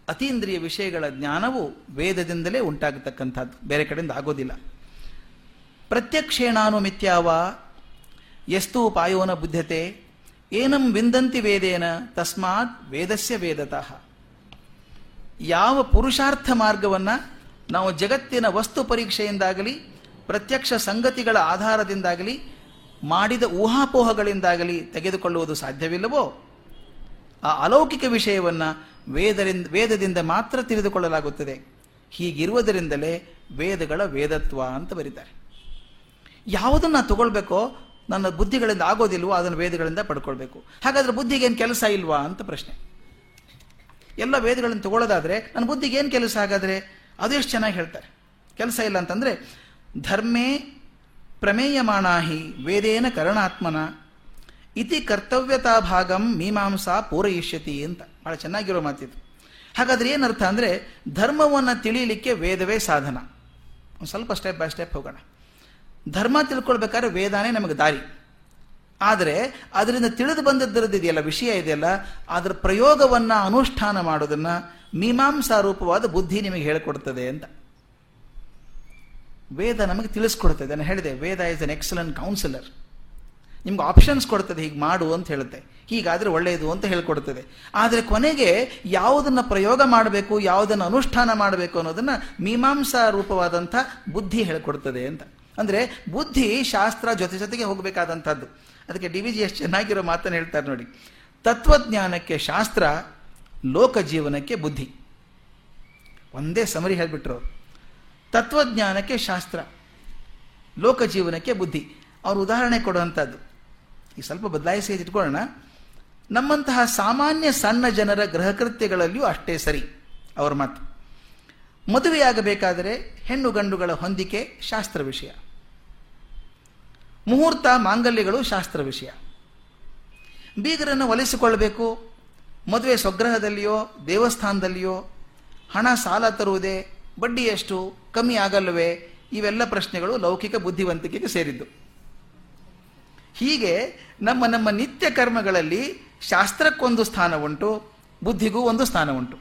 ಅತೀಂದ್ರಿಯ ವಿಷಯಗಳ ಜ್ಞಾನವು ವೇದದಿಂದಲೇ ಉಂಟಾಗತಕ್ಕಂಥದ್ದು. ಬೇರೆ ಕಡೆಯಿಂದ ಆಗೋದಿಲ್ಲ. ಪ್ರತ್ಯಕ್ಷೇಣಾನು ಮಿಥ್ಯಾವ ಎಸ್ತು ಪಾಯೋನ ಬುದ್ಧತೆ, ಏನಂ ವಿಂದಂತಿ ವೇದೇನ, ತಸ್ಮಾತ್ ವೇದಸ್ಯ ವೇದತಃ. ಯಾವ ಪುರುಷಾರ್ಥ ಮಾರ್ಗವನ್ನು ನಾವು ಜಗತ್ತಿನ ವಸ್ತು ಪರೀಕ್ಷೆಯಿಂದಾಗಲಿ, ಪ್ರತ್ಯಕ್ಷ ಸಂಗತಿಗಳ ಆಧಾರದಿಂದಾಗಲಿ, ಮಾಡಿದ ಊಹಾಪೋಹಗಳಿಂದಾಗಲಿ ತೆಗೆದುಕೊಳ್ಳುವುದು ಸಾಧ್ಯವಿಲ್ಲವೋ? ಆ ಅಲೌಕಿಕ ವಿಷಯವನ್ನು ವೇದರಿಂದ, ವೇದದಿಂದ ಮಾತ್ರ ತಿಳಿದುಕೊಳ್ಳಲಾಗುತ್ತದೆ. ಹೀಗಿರುವುದರಿಂದಲೇ ವೇದಗಳ ವೇದತ್ವ ಅಂತ ಬರೀತಾರೆ. ಯಾವುದನ್ನು ತಗೊಳ್ಬೇಕೋ, ನನ್ನ ಬುದ್ಧಿಗಳಿಂದ ಆಗೋದಿಲ್ವೋ, ಅದನ್ನು ವೇದಗಳಿಂದ ಪಡ್ಕೊಳ್ಬೇಕು. ಹಾಗಾದರೆ ಬುದ್ಧಿಗೆ ಏನು ಕೆಲಸ ಇಲ್ವಾ ಅಂತ ಪ್ರಶ್ನೆ. ಎಲ್ಲ ವೇದಗಳನ್ನು ತಗೊಳ್ಳೋದಾದರೆ, ನನ್ನ ಬುದ್ಧಿಗೆ ಏನು ಕೆಲಸ ಹಾಗಾದ್ರೆ? ಅದು ಎಷ್ಟು ಚೆನ್ನಾಗಿ ಹೇಳ್ತಾರೆ. ಕೆಲಸ ಇಲ್ಲ ಅಂತಂದರೆ, ಧರ್ಮೇ ಪ್ರಮೇಯಮಾಣಾಹಿ ವೇದೇನ ಕರಣಾತ್ಮನ, ಇತಿ ಕರ್ತವ್ಯತಾ ಭಾಗಂ ಮೀಮಾಂಸಾ ಪೂರಯಿಷ್ಯತಿ ಅಂತ. ಭಾಳ ಚೆನ್ನಾಗಿರೋ ಮಾತಿದು. ಹಾಗಾದ್ರೆ ಏನರ್ಥ ಅಂದರೆ, ಧರ್ಮವನ್ನು ತಿಳಿಯಲಿಕ್ಕೆ ವೇದವೇ ಸಾಧನ. ಒಂದು ಸ್ವಲ್ಪ ಸ್ಟೆಪ್ ಬೈ ಸ್ಟೆಪ್ ಹೋಗೋಣ. ಧರ್ಮ ತಿಳ್ಕೊಳ್ಬೇಕಾದ್ರೆ ವೇದಾನೇ ನಮಗೆ ದಾರಿ. ಆದರೆ, ಅದರಿಂದ ತಿಳಿದು ಬಂದದ್ದರದ್ದು ಇದೆಯಲ್ಲ ವಿಷಯ ಇದೆಯಲ್ಲ, ಅದರ ಪ್ರಯೋಗವನ್ನು ಅನುಷ್ಠಾನ ಮಾಡೋದನ್ನು ಮೀಮಾಂಸಾ ರೂಪವಾದ ಬುದ್ಧಿ ನಿಮಗೆ ಹೇಳಿಕೊಡ್ತದೆ ಅಂತ. ವೇದ ನಮಗೆ ತಿಳಿಸ್ಕೊಡ್ತದೆ. ನಾನು ಹೇಳಿದೆ, Veda is an excellent counsellor ನಿಮ್ಗೆ ಆಪ್ಷನ್ಸ್ ಕೊಡ್ತದೆ, ಹೀಗೆ ಮಾಡು ಅಂತ ಹೇಳುತ್ತೆ. ಹೀಗಾದರೆ ಒಳ್ಳೆಯದು ಅಂತ ಹೇಳ್ಕೊಡ್ತದೆ. ಆದರೆ ಕೊನೆಗೆ ಯಾವುದನ್ನು ಪ್ರಯೋಗ ಮಾಡಬೇಕು, ಯಾವುದನ್ನು ಅನುಷ್ಠಾನ ಮಾಡಬೇಕು ಅನ್ನೋದನ್ನು ಮೀಮಾಂಸಾ ರೂಪವಾದಂಥ ಬುದ್ಧಿ ಹೇಳ್ಕೊಡ್ತದೆ ಅಂತ. ಅಂದರೆ ಬುದ್ಧಿ ಶಾಸ್ತ್ರ ಜೊತೆ ಜೊತೆಗೆ ಹೋಗಬೇಕಾದಂಥದ್ದು. ಅದಕ್ಕೆ ಡಿ ವಿ ಜಿ ಎಷ್ಟು ಚೆನ್ನಾಗಿರೋ ಮಾತನ್ನು ಹೇಳ್ತಾರೆ ನೋಡಿ. ತತ್ವಜ್ಞಾನಕ್ಕೆ ಶಾಸ್ತ್ರ ಲೋಕ ಜೀವನಕ್ಕೆ ಬುದ್ಧಿ. ಒಂದೇ ಸಮರಿ ಹೇಳಿಬಿಟ್ರು. ತತ್ವಜ್ಞಾನಕ್ಕೆ ಶಾಸ್ತ್ರ. ಲೋಕ ಜೀವನಕ್ಕೆ ಬುದ್ಧಿ. ಅವರು ಉದಾಹರಣೆ ಕೊಡುವಂಥದ್ದು. ಈ ಸ್ವಲ್ಪ ಬದಲಾಯಿಸಿ ಇಟ್ಕೊಳ್ಳೋಣ. ನಮ್ಮಂತಹ ಸಾಮಾನ್ಯ ಸಣ್ಣ ಜನರ ಗೃಹಕೃತ್ಯಗಳಲ್ಲಿಯೂ ಅಷ್ಟೇ ಸರಿ. ಅವರ ಮಾತು. ಮದುವೆಯಾಗಬೇಕಾದರೆ ಹೆಣ್ಣು ಗಂಡುಗಳ ಹೊಂದಿಕೆ ಶಾಸ್ತ್ರ ವಿಷಯ. ಮುಹೂರ್ತ ಮಾಂಗಲ್ಯಗಳು ಶಾಸ್ತ್ರ ವಿಷಯ. ಬೀಗರನ್ನು ಒಲಿಸಿಕೊಳ್ಳಬೇಕು. ಮದುವೆ ಸ್ವಗ್ರಹದಲ್ಲಿಯೋ, ದೇವಸ್ಥಾನದಲ್ಲಿಯೋ, ಹಣ ಸಾಲ ತರುವುದೇ ಬಡ್ಡಿ ಎಷ್ಟು ಕಮ್ಮಿ ಆಗಲ್ಲವೇ, ಇವೆಲ್ಲ ಪ್ರಶ್ನೆಗಳು ಲೌಕಿಕ ಬುದ್ಧಿವಂತಿಕೆಗೆ ಸೇರಿದ್ದು. ಹೀಗೆ ನಮ್ಮ ನಮ್ಮ ನಿತ್ಯ ಕರ್ಮಗಳಲ್ಲಿ ಶಾಸ್ತ್ರಕ್ಕೊಂದು ಸ್ಥಾನ ಉಂಟು ಬುದ್ಧಿಗೂ ಒಂದು ಸ್ಥಾನ ಉಂಟು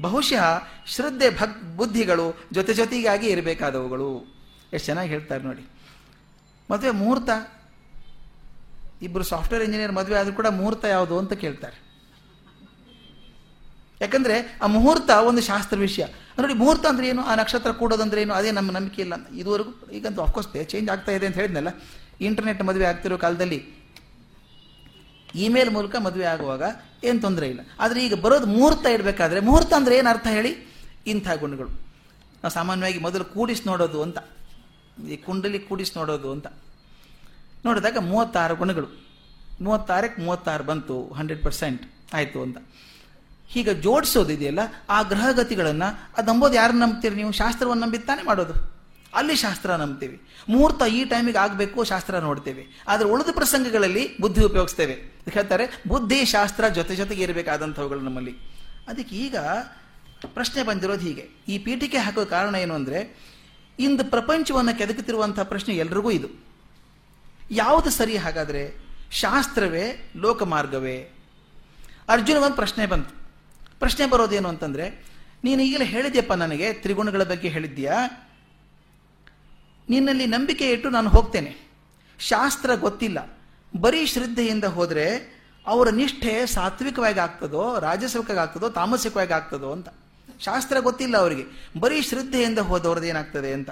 ಬಹುಶಃ ಶ್ರದ್ಧೆ ಭಕ್ ಬುದ್ಧಿಗಳು ಜೊತೆ ಜೊತೆಗಾಗಿ ಇರಬೇಕಾದವುಗಳು. ಎಷ್ಟು ಚೆನ್ನಾಗಿ ಹೇಳ್ತಾರೆ ನೋಡಿ. ಮದುವೆ ಮುಹೂರ್ತ. ಇಬ್ಬರು ಸಾಫ್ಟ್ವೇರ್ ಇಂಜಿನಿಯರ್ ಮದುವೆ ಆದರೂ ಕೂಡ ಮುಹೂರ್ತ ಯಾವುದು ಅಂತ ಕೇಳ್ತಾರೆ. ಯಾಕಂದ್ರೆ ಆ ಮುಹೂರ್ತ ಒಂದು ಶಾಸ್ತ್ರ ವಿಷಯ. ನೋಡಿ ಮುಹೂರ್ತ ಅಂದ್ರೆ ಏನು? ಆ ನಕ್ಷತ್ರ ಕೂಡೋದಂದ್ರೆ ಏನು? ಅದೇ ನಮ್ಮ ನಂಬಿಕೆ ಇಲ್ಲ. ಇದುವರೆಗೂ ಈಗಂತೂ ಆಫ್ಕೋರ್ಸ್ ಚೇಂಜ್ ಆಗ್ತಾ ಇದೆ ಅಂತ ಹೇಳಿದ್ನಲ್ಲ. ಇಂಟರ್ನೆಟ್ ಮದುವೆ ಆಗ್ತಿರೋ ಕಾಲದಲ್ಲಿ ಇಮೇಲ್ ಮೂಲಕ ಮದುವೆ ಆಗುವಾಗ ಏನು ತೊಂದರೆ ಇಲ್ಲ. ಆದರೆ ಈಗ ಬರೋದು ಮುಹೂರ್ತ ಇಡಬೇಕಾದ್ರೆ, ಮುಹೂರ್ತ ಅಂದ್ರೆ ಏನು ಅರ್ಥ ಹೇಳಿ? ಇಂಥ ಗುಣಗಳು. ನಾವು ಸಾಮಾನ್ಯವಾಗಿ ಮೊದಲು ಕೂಡಿಸಿ ನೋಡೋದು ಅಂತ. ಈ ಕುಂಡಲಿ ಕೂಡಿಸಿ ನೋಡೋದು ಅಂತ. ನೋಡಿದಾಗ ಮೂವತ್ತಾರು ಗುಣಗಳು. ಮೂವತ್ತಾರಕ್ಕೆ ಮೂವತ್ತಾರು ಬಂತು ಹಂಡ್ರೆಡ್ ಪರ್ಸೆಂಟ್ ಆಯಿತು ಅಂತ. ಹೀಗೆ ಜೋಡಿಸೋದು ಇದೆಯಲ್ಲ, ಆ ಗ್ರಹಗತಿಗಳನ್ನು ಅದು ನಂಬೋದು ಯಾರು ನಂಬ್ತೀರಿ ನೀವು? ಶಾಸ್ತ್ರವನ್ನು ನಂಬಿತ್ತಾನೆ ಮಾಡೋದು. ಅಲ್ಲಿ ಶಾಸ್ತ್ರ ನಂಬ್ತೀವಿ. ಮುಹೂರ್ತ ಈ ಟೈಮಿಗೆ ಆಗಬೇಕು, ಶಾಸ್ತ್ರ ನೋಡ್ತೇವೆ. ಆದರೆ ಉಳಿದ ಪ್ರಸಂಗಗಳಲ್ಲಿ ಬುದ್ಧಿ ಉಪಯೋಗಿಸ್ತೇವೆ. ಹೇಳ್ತಾರೆ, ಬುದ್ಧಿ, ಶಾಸ್ತ್ರ ಜೊತೆ ಜೊತೆಗೆ ಇರಬೇಕಾದಂಥವುಗಳು ನಮ್ಮಲ್ಲಿ. ಅದಕ್ಕೆ ಈಗ ಪ್ರಶ್ನೆ ಬಂದಿರೋದು ಹೀಗೆ. ಈ ಪೀಠಿಕೆ ಹಾಕೋ ಕಾರಣ ಏನು ಅಂದರೆ, ಇಂದು ಪ್ರಪಂಚವನ್ನು ಕೆದಕುತ್ತಿರುವಂಥ ಪ್ರಶ್ನೆ ಎಲ್ರಿಗೂ ಇದು. ಯಾವುದು ಸರಿ ಹಾಗಾದರೆ? ಶಾಸ್ತ್ರವೇ, ಲೋಕಮಾರ್ಗವೇ? ಅರ್ಜುನ ಒಂದು ಪ್ರಶ್ನೆ ಬಂತು. ಪ್ರಶ್ನೆ ಬರೋದೇನು ಅಂತಂದ್ರೆ, ನೀನು ಈಗಲೇ ಹೇಳಿದ್ಯಪ್ಪ ನನಗೆ, ತ್ರಿಗುಣಗಳ ಬಗ್ಗೆ ಹೇಳಿದ್ಯಾ ನಿನ್ನಲ್ಲಿ ನಂಬಿಕೆ ಇಟ್ಟು ನಾನು ಹೋಗ್ತೇನೆ. ಶಾಸ್ತ್ರ ಗೊತ್ತಿಲ್ಲ. ಬರೀ ಶ್ರದ್ಧೆಯಿಂದ ಹೋದರೆ ಅವರ ನಿಷ್ಠೆ ಸಾತ್ವಿಕವಾಗಿ ಆಗ್ತದೋ ರಾಜಸಿಕವಾಗಿ ಆಗ್ತದೋ, ತಾಮಸಿಕವಾಗಿ ಆಗ್ತದೋ ಅಂತ. ಶಾಸ್ತ್ರ ಗೊತ್ತಿಲ್ಲ ಅವರಿಗೆ. ಬರೀ ಶ್ರದ್ಧೆಯಿಂದ ಹೋದವ್ರದ್ದು ಏನಾಗ್ತದೆ ಅಂತ.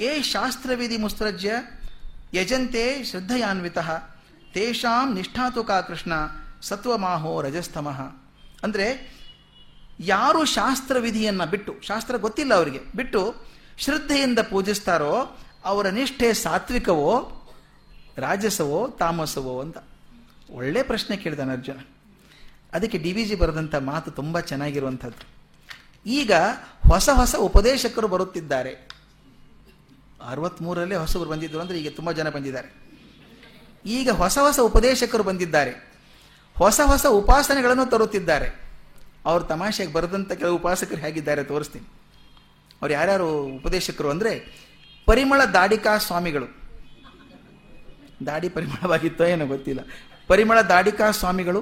ಏ ಶಾಸ್ತ್ರವಿಧಿ ಮುಸ್ತರಜ್ಯ, ಯಜಂತೆ ಶ್ರದ್ಧೆಯಾನ್ವಿತ, ತೇಷಾಂ ನಿಷ್ಠಾತುಕಾ ಕೃಷ್ಣ, ಸತ್ವಮಾಹೋ ರಜಸ್ತಮಃ. ಅಂದರೆ ಯಾರು ಶಾಸ್ತ್ರ ವಿಧಿಯನ್ನು ಬಿಟ್ಟು, ಶಾಸ್ತ್ರ ಗೊತ್ತಿಲ್ಲ ಅವರಿಗೆ, ಬಿಟ್ಟು ಶ್ರದ್ಧೆಯಿಂದ ಪೂಜಿಸ್ತಾರೋ, ಅವರ ನಿಷ್ಠೆ ಸಾತ್ವಿಕವೋ, ರಾಜಸವೋ, ತಾಮಸವೋ ಅಂತ ಒಳ್ಳೆ ಪ್ರಶ್ನೆ ಕೇಳಿದಾನೆ ಅರ್ಜುನ. ಅದಕ್ಕೆ ಡಿ ವಿ ಜಿ ಬರೆದಂಥ ಮಾತು ತುಂಬ ಚೆನ್ನಾಗಿರುವಂಥದ್ದು. ಈಗ ಹೊಸ ಹೊಸ ಉಪದೇಶಕರು ಬರುತ್ತಿದ್ದಾರೆ. ಅರವತ್ಮೂರಲ್ಲೇ ಹೊಸಬರು ಬಂದಿದ್ದರು ಅಂದರೆ ಈಗ ತುಂಬ ಜನ ಬಂದಿದ್ದಾರೆ. ಈಗ ಹೊಸ ಹೊಸ ಉಪದೇಶಕರು ಬಂದಿದ್ದಾರೆ. ಹೊಸ ಹೊಸ ಉಪಾಸನೆಗಳನ್ನು ತರುತ್ತಿದ್ದಾರೆ. ಅವರು ತಮಾಷೆಗೆ ಬರೆದಂಥ ಕೆಲವು ಉಪಾಸಕರು ಹೇಗಿದ್ದಾರೆ ತೋರಿಸ್ತೀನಿ. ಅವ್ರು ಯಾರ್ಯಾರು ಉಪದೇಶಕರು ಅಂದರೆ ಪರಿಮಳ ದಾಡಿಕಾ ಸ್ವಾಮಿಗಳು. ದಾಡಿ ಪರಿಮಳವಾಗಿತ್ತೋ ಏನೋ ಗೊತ್ತಿಲ್ಲ. ಪರಿಮಳ ದಾಡಿಕಾ ಸ್ವಾಮಿಗಳು,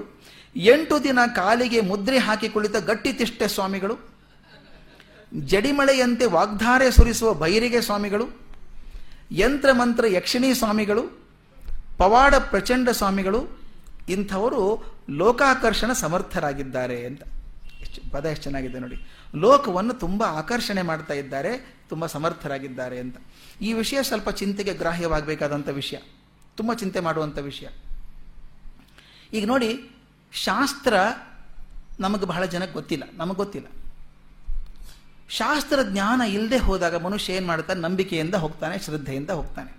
ಎಂಟು ದಿನ ಕಾಲಿಗೆ ಮುದ್ರೆ ಹಾಕಿ ಕುಳಿತ ಗಟ್ಟಿ ತಿಷ್ಟೆ ಸ್ವಾಮಿಗಳು, ಜಡಿಮಳೆಯಂತೆ ವಾಗ್ಧಾರೆ ಸುರಿಸುವ ಬೈರಿಗೆ ಸ್ವಾಮಿಗಳು ಯಂತ್ರ ಮಂತ್ರ ಯಕ್ಷಿಣಿ ಸ್ವಾಮಿಗಳು, ಪವಾಡ ಪ್ರಚಂಡ ಸ್ವಾಮಿಗಳು ಇಂಥವರು ಲೋಕಾಕರ್ಷಣ ಸಮರ್ಥರಾಗಿದ್ದಾರೆ ಅಂತ. ಪದ ಎಷ್ಟು ಚೆನ್ನಾಗಿದೆ ನೋಡಿ. ಲೋಕವನ್ನು ತುಂಬ ಆಕರ್ಷಣೆ ಮಾಡ್ತಾ ಇದ್ದಾರೆ, ತುಂಬ ಸಮರ್ಥರಾಗಿದ್ದಾರೆ ಅಂತ. ಈ ವಿಷಯ ಸ್ವಲ್ಪ ಚಿಂತೆಗೆ ಗ್ರಾಹ್ಯವಾಗಬೇಕಾದಂಥ ವಿಷಯ. ತುಂಬ ಚಿಂತೆ ಮಾಡುವಂಥ ವಿಷಯ. ಈಗ ನೋಡಿ, ಶಾಸ್ತ್ರ ನಮಗೆ ಬಹಳ ಜನಕ್ಕೆ ಗೊತ್ತಿಲ್ಲ. ನಮಗೆ ಗೊತ್ತಿಲ್ಲ. ಶಾಸ್ತ್ರ ಜ್ಞಾನ ಇಲ್ಲದೆ ಹೋದಾಗ ಮನುಷ್ಯ ಏನು ಮಾಡ್ತಾನೆ? ನಂಬಿಕೆಯಿಂದ ಹೋಗ್ತಾನೆ, ಶ್ರದ್ಧೆಯಿಂದ ಹೋಗ್ತಾನೆ.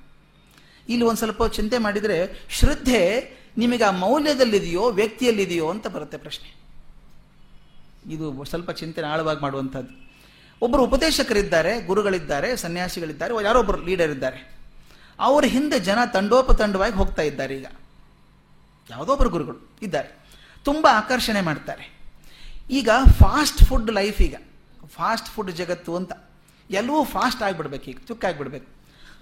ಇಲ್ಲಿ ಒಂದು ಸ್ವಲ್ಪ ಚಿಂತೆ ಮಾಡಿದರೆ, ಶ್ರದ್ಧೆ ನಿಮಗೆ ಆ ಮೌಲ್ಯದಲ್ಲಿದೆಯೋ, ವ್ಯಕ್ತಿಯಲ್ಲಿದೆಯೋ ಅಂತ ಬರುತ್ತೆ ಪ್ರಶ್ನೆ. ಇದು ಸ್ವಲ್ಪ ಚಿಂತನೆ ಆಳವಾಗಿ ಮಾಡುವಂಥದ್ದು. ಒಬ್ಬರು ಉಪದೇಶಕರಿದ್ದಾರೆ, ಗುರುಗಳಿದ್ದಾರೆ, ಸನ್ಯಾಸಿಗಳಿದ್ದಾರೆ ಯಾರೊಬ್ಬರು ಲೀಡರ್ ಇದ್ದಾರೆ. ಅವರ ಹಿಂದೆ ಜನ ತಂಡೋಪತಂಡವಾಗಿ ಹೋಗ್ತಾ ಇದ್ದಾರೆ ಈಗ. ಯಾವುದೋ ಒಬ್ಬರು ಗುರುಗಳು ಇದ್ದಾರೆ. ತುಂಬ ಆಕರ್ಷಣೆ ಮಾಡ್ತಾರೆ. ಈಗ ಫಾಸ್ಟ್ ಫುಡ್ ಲೈಫ್ ಈಗ. ಫಾಸ್ಟ್ ಫುಡ್ ಜಗತ್ತು ಅಂತ. ಎಲ್ಲವೂ ಫಾಸ್ಟ್ ಆಗಿಬಿಡ್ಬೇಕು ಈಗ, ಚುಕ್ಕಾಗಿಬಿಡ್ಬೇಕು.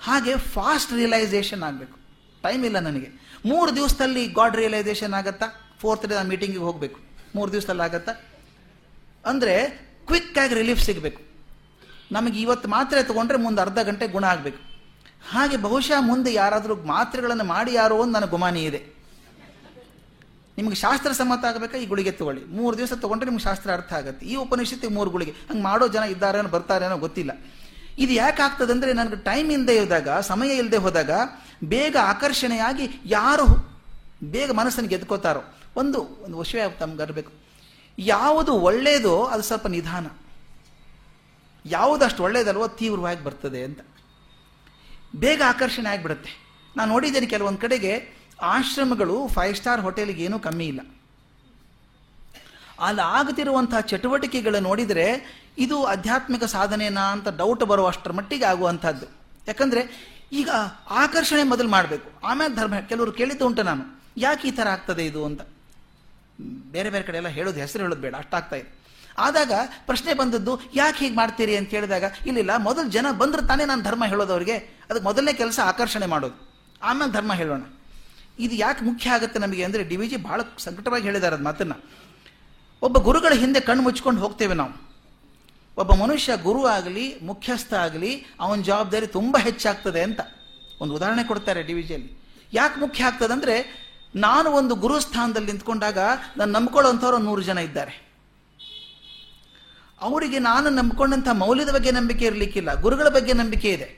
ಹಾಗೆ ಫಾಸ್ಟ್ ರಿಯಲೈಸೇಷನ್ ಆಗಬೇಕು. ಟೈಮ್ ಇಲ್ಲ ನನಗೆ. ಮೂರು ದಿವಸದಲ್ಲಿ ಗಾಡ್ ರಿಯಲೈಸೇಷನ್ ಆಗತ್ತಾ? ಫೋರ್ತ್ ಡೇ ಮೀಟಿಂಗಿಗೆ ಹೋಗಬೇಕು. ಮೂರು ದಿವಸದಲ್ಲಿ ಆಗತ್ತಾ? ಅಂದರೆ ಕ್ವಿಕ್ಕಾಗಿ ರಿಲೀಫ್ ಸಿಗಬೇಕು. ನಮಗೆ ಇವತ್ತು ಮಾತ್ರೆ ತಗೊಂಡ್ರೆ ಮುಂದೆ ಅರ್ಧ ಗಂಟೆ ಗುಣ ಆಗಬೇಕು. ಹಾಗೆ ಬಹುಶಃ ಮುಂದೆ ಯಾರಾದರೂ ಮಾತ್ರೆಗಳನ್ನು ಮಾಡಿ ಯಾರೋ ಒಂದು ನನಗೆ ಗುಮಾನಿ ಇದೆ. ನಿಮಗೆ ಶಾಸ್ತ್ರ ಸಮ್ಮತ ಆಗಬೇಕಾ? ಈ ಗುಳಿಗೆ ತಗೊಳ್ಳಿ. ಮೂರು ದಿವಸ ತಗೊಂಡ್ರೆ ನಿಮ್ಗೆ ಶಾಸ್ತ್ರ ಅರ್ಥ ಆಗುತ್ತೆ. ಈ ಉಪನಿಷತ್ತಿಗೆ ಮೂರು ಗುಳಿಗೆ. ಹಂಗೆ ಮಾಡೋ ಜನ ಇದ್ದಾರೇನೋ ಬರ್ತಾರೇನೋ ಗೊತ್ತಿಲ್ಲ. ಇದು ಯಾಕೆ ಆಗ್ತದೆ ಅಂದರೆ ನನಗೆ ಟೈಮ್ ಇಲ್ಲದೆ ಇದ್ದಾಗ, ಸಮಯ ಇಲ್ಲದೆ ಹೋದಾಗ ಬೇಗ ಆಕರ್ಷಣೆಯಾಗಿ ಯಾರು ಬೇಗ ಮನಸ್ಸನ್ನು ಗೆದ್ಕೋತಾರೋ, ಒಂದು ಒಂದು ವಿಷಯ ತಮ್ಗೆ ಅರಬೇಕು ಯಾವುದು ಒಳ್ಳೆಯದೋ ಅದು ಸ್ವಲ್ಪ ನಿಧಾನ. ಯಾವುದಷ್ಟು ಒಳ್ಳೆಯದಲ್ವೋ ತೀವ್ರವಾಗಿ ಬರ್ತದೆ ಅಂತ. ಬೇಗ ಆಕರ್ಷಣೆ ಆಗಿಬಿಡುತ್ತೆ. ನಾನು ನೋಡಿದ್ದೇನೆ ಕೆಲವೊಂದು ಕಡೆಗೆ ಆಶ್ರಮಗಳು ಫೈವ್ ಸ್ಟಾರ್ ಹೋಟೆಲ್ಗೆ ಏನೂ ಕಮ್ಮಿ ಇಲ್ಲ. ಅಲ್ಲಿ ಆಗ್ತಿರುವಂತಹ ಚಟುವಟಿಕೆಗಳು ನೋಡಿದರೆ ಇದು ಆಧ್ಯಾತ್ಮಿಕ ಸಾಧನೆನಾ ಅಂತ ಡೌಟ್ ಬರುವಷ್ಟರ ಮಟ್ಟಿಗೆ ಆಗುವಂಥದ್ದು. ಯಾಕಂದರೆ ಈಗ ಆಕರ್ಷಣೆ ಮೊದಲು ಮಾಡಬೇಕು. ಆಮೇಲೆ ಧರ್ಮ, ಕೆಲವರು ಕೇಳಿದ್ದು ಉಂಟು ನಾನು. ಯಾಕೆ ಈ ಥರ ಆಗ್ತದೆ ಇದು ಅಂತ? ಬೇರೆ ಬೇರೆ ಕಡೆ ಎಲ್ಲ ಹೇಳೋದು, ಹೆಸರು ಹೇಳೋದು ಬೇಡ, ಅಷ್ಟಾಗ್ತಾ ಇದೆ. ಆದಾಗ ಪ್ರಶ್ನೆ ಬಂದದ್ದು, ಯಾಕೆ ಹೀಗೆ ಮಾಡ್ತೀರಿ ಅಂತ ಹೇಳಿದಾಗ, ಇಲ್ಲಿಲ್ಲ, ಮೊದಲು ಜನ ಬಂದ್ರೆ ತಾನೇ ನಾನು ಧರ್ಮ ಹೇಳೋದು ಅವರಿಗೆ ಅದಕ್ಕೆ ಮೊದಲನೇ ಕೆಲಸ ಆಕರ್ಷಣೆ ಮಾಡೋದು. ಆಮೇಲೆ ಧರ್ಮ ಹೇಳೋಣ. ಇದು ಯಾಕೆ ಮುಖ್ಯ ಆಗುತ್ತೆ ನಮಗೆ ಅಂದರೆ ಡಿ ವಿ ಜಿ ಭಾಳ ಸಂಕಟವಾಗಿ ಹೇಳಿದ್ದಾರೆ ಅದು ಮಾತನ್ನು. ಒಬ್ಬ ಗುರುಗಳ ಹಿಂದೆ ಕಣ್ಣು ಮುಚ್ಕೊಂಡು ಹೋಗ್ತೇವೆ ನಾವು. ಒಬ್ಬ ಮನುಷ್ಯ ಗುರು ಆಗಲಿ, ಮುಖ್ಯಸ್ಥ ಆಗಲಿ, ಅವನ ಜವಾಬ್ದಾರಿ ತುಂಬ ಹೆಚ್ಚಾಗ್ತದೆ ಅಂತ. ಒಂದು ಉದಾಹರಣೆ ಕೊಡ್ತಾರೆ ಡಿ ವಿ ಜಿಯಲ್ಲಿ ಯಾಕೆ ಮುಖ್ಯ ಆಗ್ತದೆ ಅಂದರೆ ನಾನು ಒಂದು ಗುರು ಸ್ಥಾನದಲ್ಲಿ ನಿಂತ್ಕೊಂಡಾಗ ನಾನು ನಂಬ್ಕೊಳ್ಳೋಂಥವ್ರು ನೂರು ಜನ ಇದ್ದಾರೆ. ಅವರಿಗೆ ನಾನು ನಂಬ್ಕೊಂಡಂಥ ಮೌಲ್ಯದ ಬಗ್ಗೆ ನಂಬಿಕೆ ಇರಲಿಕ್ಕಿಲ್ಲ, ಗುರುಗಳ ಬಗ್ಗೆ ನಂಬಿಕೆ ಇದೆ.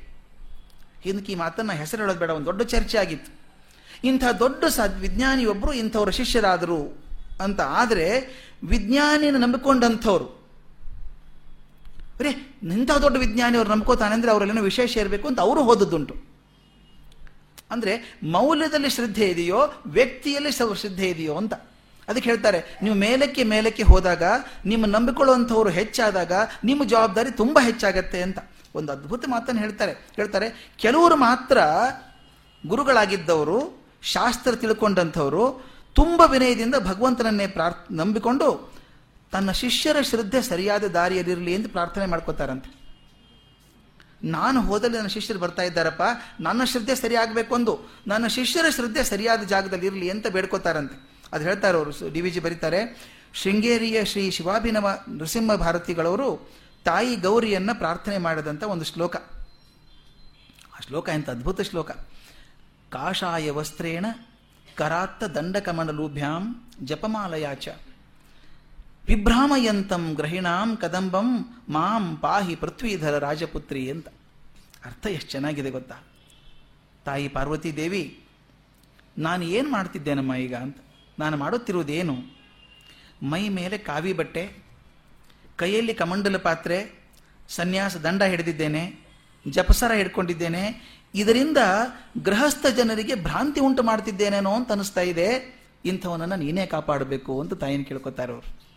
ಹಿಂದಕ್ಕೆ ಈ ಮಾತನ್ನು ಹೆಸರು ಹೇಳೋದು ಬೇಡ, ಒಂದು ದೊಡ್ಡ ಚರ್ಚೆ ಆಗಿತ್ತು. ಇಂಥ ದೊಡ್ಡ ಸ ವಿಜ್ಞಾನಿಯೊಬ್ಬರು ಇಂಥವ್ರ ಶಿಷ್ಯರಾದರು. ಅಂತ. ಆದರೆ ವಿಜ್ಞಾನಿನ ನಂಬಿಕೊಂಡಂಥವ್ರು. ಅರೇ ಇಂಥ ದೊಡ್ಡ ವಿಜ್ಞಾನಿ ಅವ್ರು ನಂಬ್ಕೋತಾನೆ ಅಂದರೆ ಅವರಲ್ಲೇನೋ ವಿಶೇಷ ಇರಬೇಕು ಅಂತ ಅವರು ಓದದ್ದುಂಟು ಅಂದರೆ ಮೌಲ್ಯದಲ್ಲಿ ಶ್ರದ್ಧೆ ಇದೆಯೋ, ವ್ಯಕ್ತಿಯಲ್ಲಿ ಶ್ರದ್ಧೆ ಇದೆಯೋ ಅಂತ. ಅದಕ್ಕೆ ಹೇಳ್ತಾರೆ, ನೀವು ಮೇಲಕ್ಕೆ ಮೇಲಕ್ಕೆ ಹೋದಾಗ, ನಿಮ್ಮ ನಂಬಿಕೊಳ್ಳುವಂಥವ್ರು ಹೆಚ್ಚಾದಾಗ, ನಿಮ್ಮ ಜವಾಬ್ದಾರಿ ತುಂಬ ಹೆಚ್ಚಾಗತ್ತೆ ಅಂತ. ಒಂದು ಅದ್ಭುತ ಮಾತನ್ನು ಹೇಳ್ತಾರೆ. ಹೇಳ್ತಾರೆ, ಕೆಲವರು ಮಾತ್ರ ಗುರುಗಳಾಗಿದ್ದವರು, ಶಾಸ್ತ್ರ ತಿಳ್ಕೊಂಡಂಥವರು ತುಂಬ ವಿನಯದಿಂದ ಭಗವಂತನನ್ನೇ ಪ್ರಾರ್, ನಂಬಿಕೊಂಡು ತನ್ನ ಶಿಷ್ಯರ ಶ್ರದ್ಧೆ ಸರಿಯಾದ ದಾರಿಯಲ್ಲಿರಲಿ ಎಂದು ಪ್ರಾರ್ಥನೆ ಮಾಡ್ಕೋತಾರಂತೆ. ನಾನು ಹೋದಲ್ಲಿ ನನ್ನ ಶಿಷ್ಯರು ಬರ್ತಾ ಇದ್ದಾರಪ್ಪ, ನನ್ನ ಶ್ರದ್ಧೆ ಸರಿಯಾಗಬೇಕು ಒಂದು ನನ್ನ ಶಿಷ್ಯರ ಶ್ರದ್ಧೆ ಸರಿಯಾದ ಜಾಗದಲ್ಲಿ ಇರಲಿ ಅಂತ ಬೇಡ್ಕೋತಾರಂತೆ. ಅದು ಹೇಳ್ತಾರೆ ಅವರು ಡಿ ವಿ ಜಿ ಬರೀತಾರೆ, ಶೃಂಗೇರಿಯ ಶ್ರೀ ಶಿವಾಭಿನವ ನೃಸಿಂಹ ಭಾರತಿಗಳವರು ತಾಯಿ ಗೌರಿಯನ್ನು ಪ್ರಾರ್ಥನೆ ಮಾಡಿದಂಥ ಒಂದು ಶ್ಲೋಕ. ಆ ಶ್ಲೋಕ ಎಂಥ ಅದ್ಭುತ ಶ್ಲೋಕ. ಕಾಷಾಯ ವಸ್ತ್ರೇಣ ಕರಾತ್ತ ದಂಡಕಮಂಡಲೂಭ್ಯಾಂ ಜಪಮಾಲಯಾಚ. ವಿಭ್ರಾಮಯಂತಂ ಗ್ರಹಿಣಾಂ ಕದಂಬಂ ಮಾಂ ಪಾಹಿ ಪೃಥ್ವೀಧರ ರಾಜಪುತ್ರಿ ಅಂತ. ಅರ್ಥ ಎಷ್ಟು ಚೆನ್ನಾಗಿದೆ ಗೊತ್ತಾ? ತಾಯಿ ಪಾರ್ವತಿ ದೇವಿ, ನಾನು ಏನು ಮಾಡ್ತಿದ್ದೇನಮ್ಮ ಈಗ ಅಂತ. ನಾನು ಮಾಡುತ್ತಿರುವುದೇನು? ಮೈ ಮೇಲೆ ಕಾವಿ ಬಟ್ಟೆ, ಕೈಯಲ್ಲಿ ಕಮಂಡಲ ಪಾತ್ರೆ, ಸನ್ಯಾಸ ದಂಡ ಹಿಡಿದಿದ್ದೇನೆ, ಜಪಸರ ಹಿಡ್ಕೊಂಡಿದ್ದೇನೆ ಇದರಿಂದ ಗೃಹಸ್ಥ ಜನರಿಗೆ ಭ್ರಾಂತಿ ಉಂಟು ಮಾಡ್ತಿದ್ದೇನೇನೋ ಅಂತ ಅನಿಸ್ತಾ ಇದೆ. ಇಂಥವನನ್ನು ನೀನೇ ಕಾಪಾಡಬೇಕು ಅಂತ ತಾಯಿನ ಕೇಳ್ಕೊತಾರೆ ಅವರು.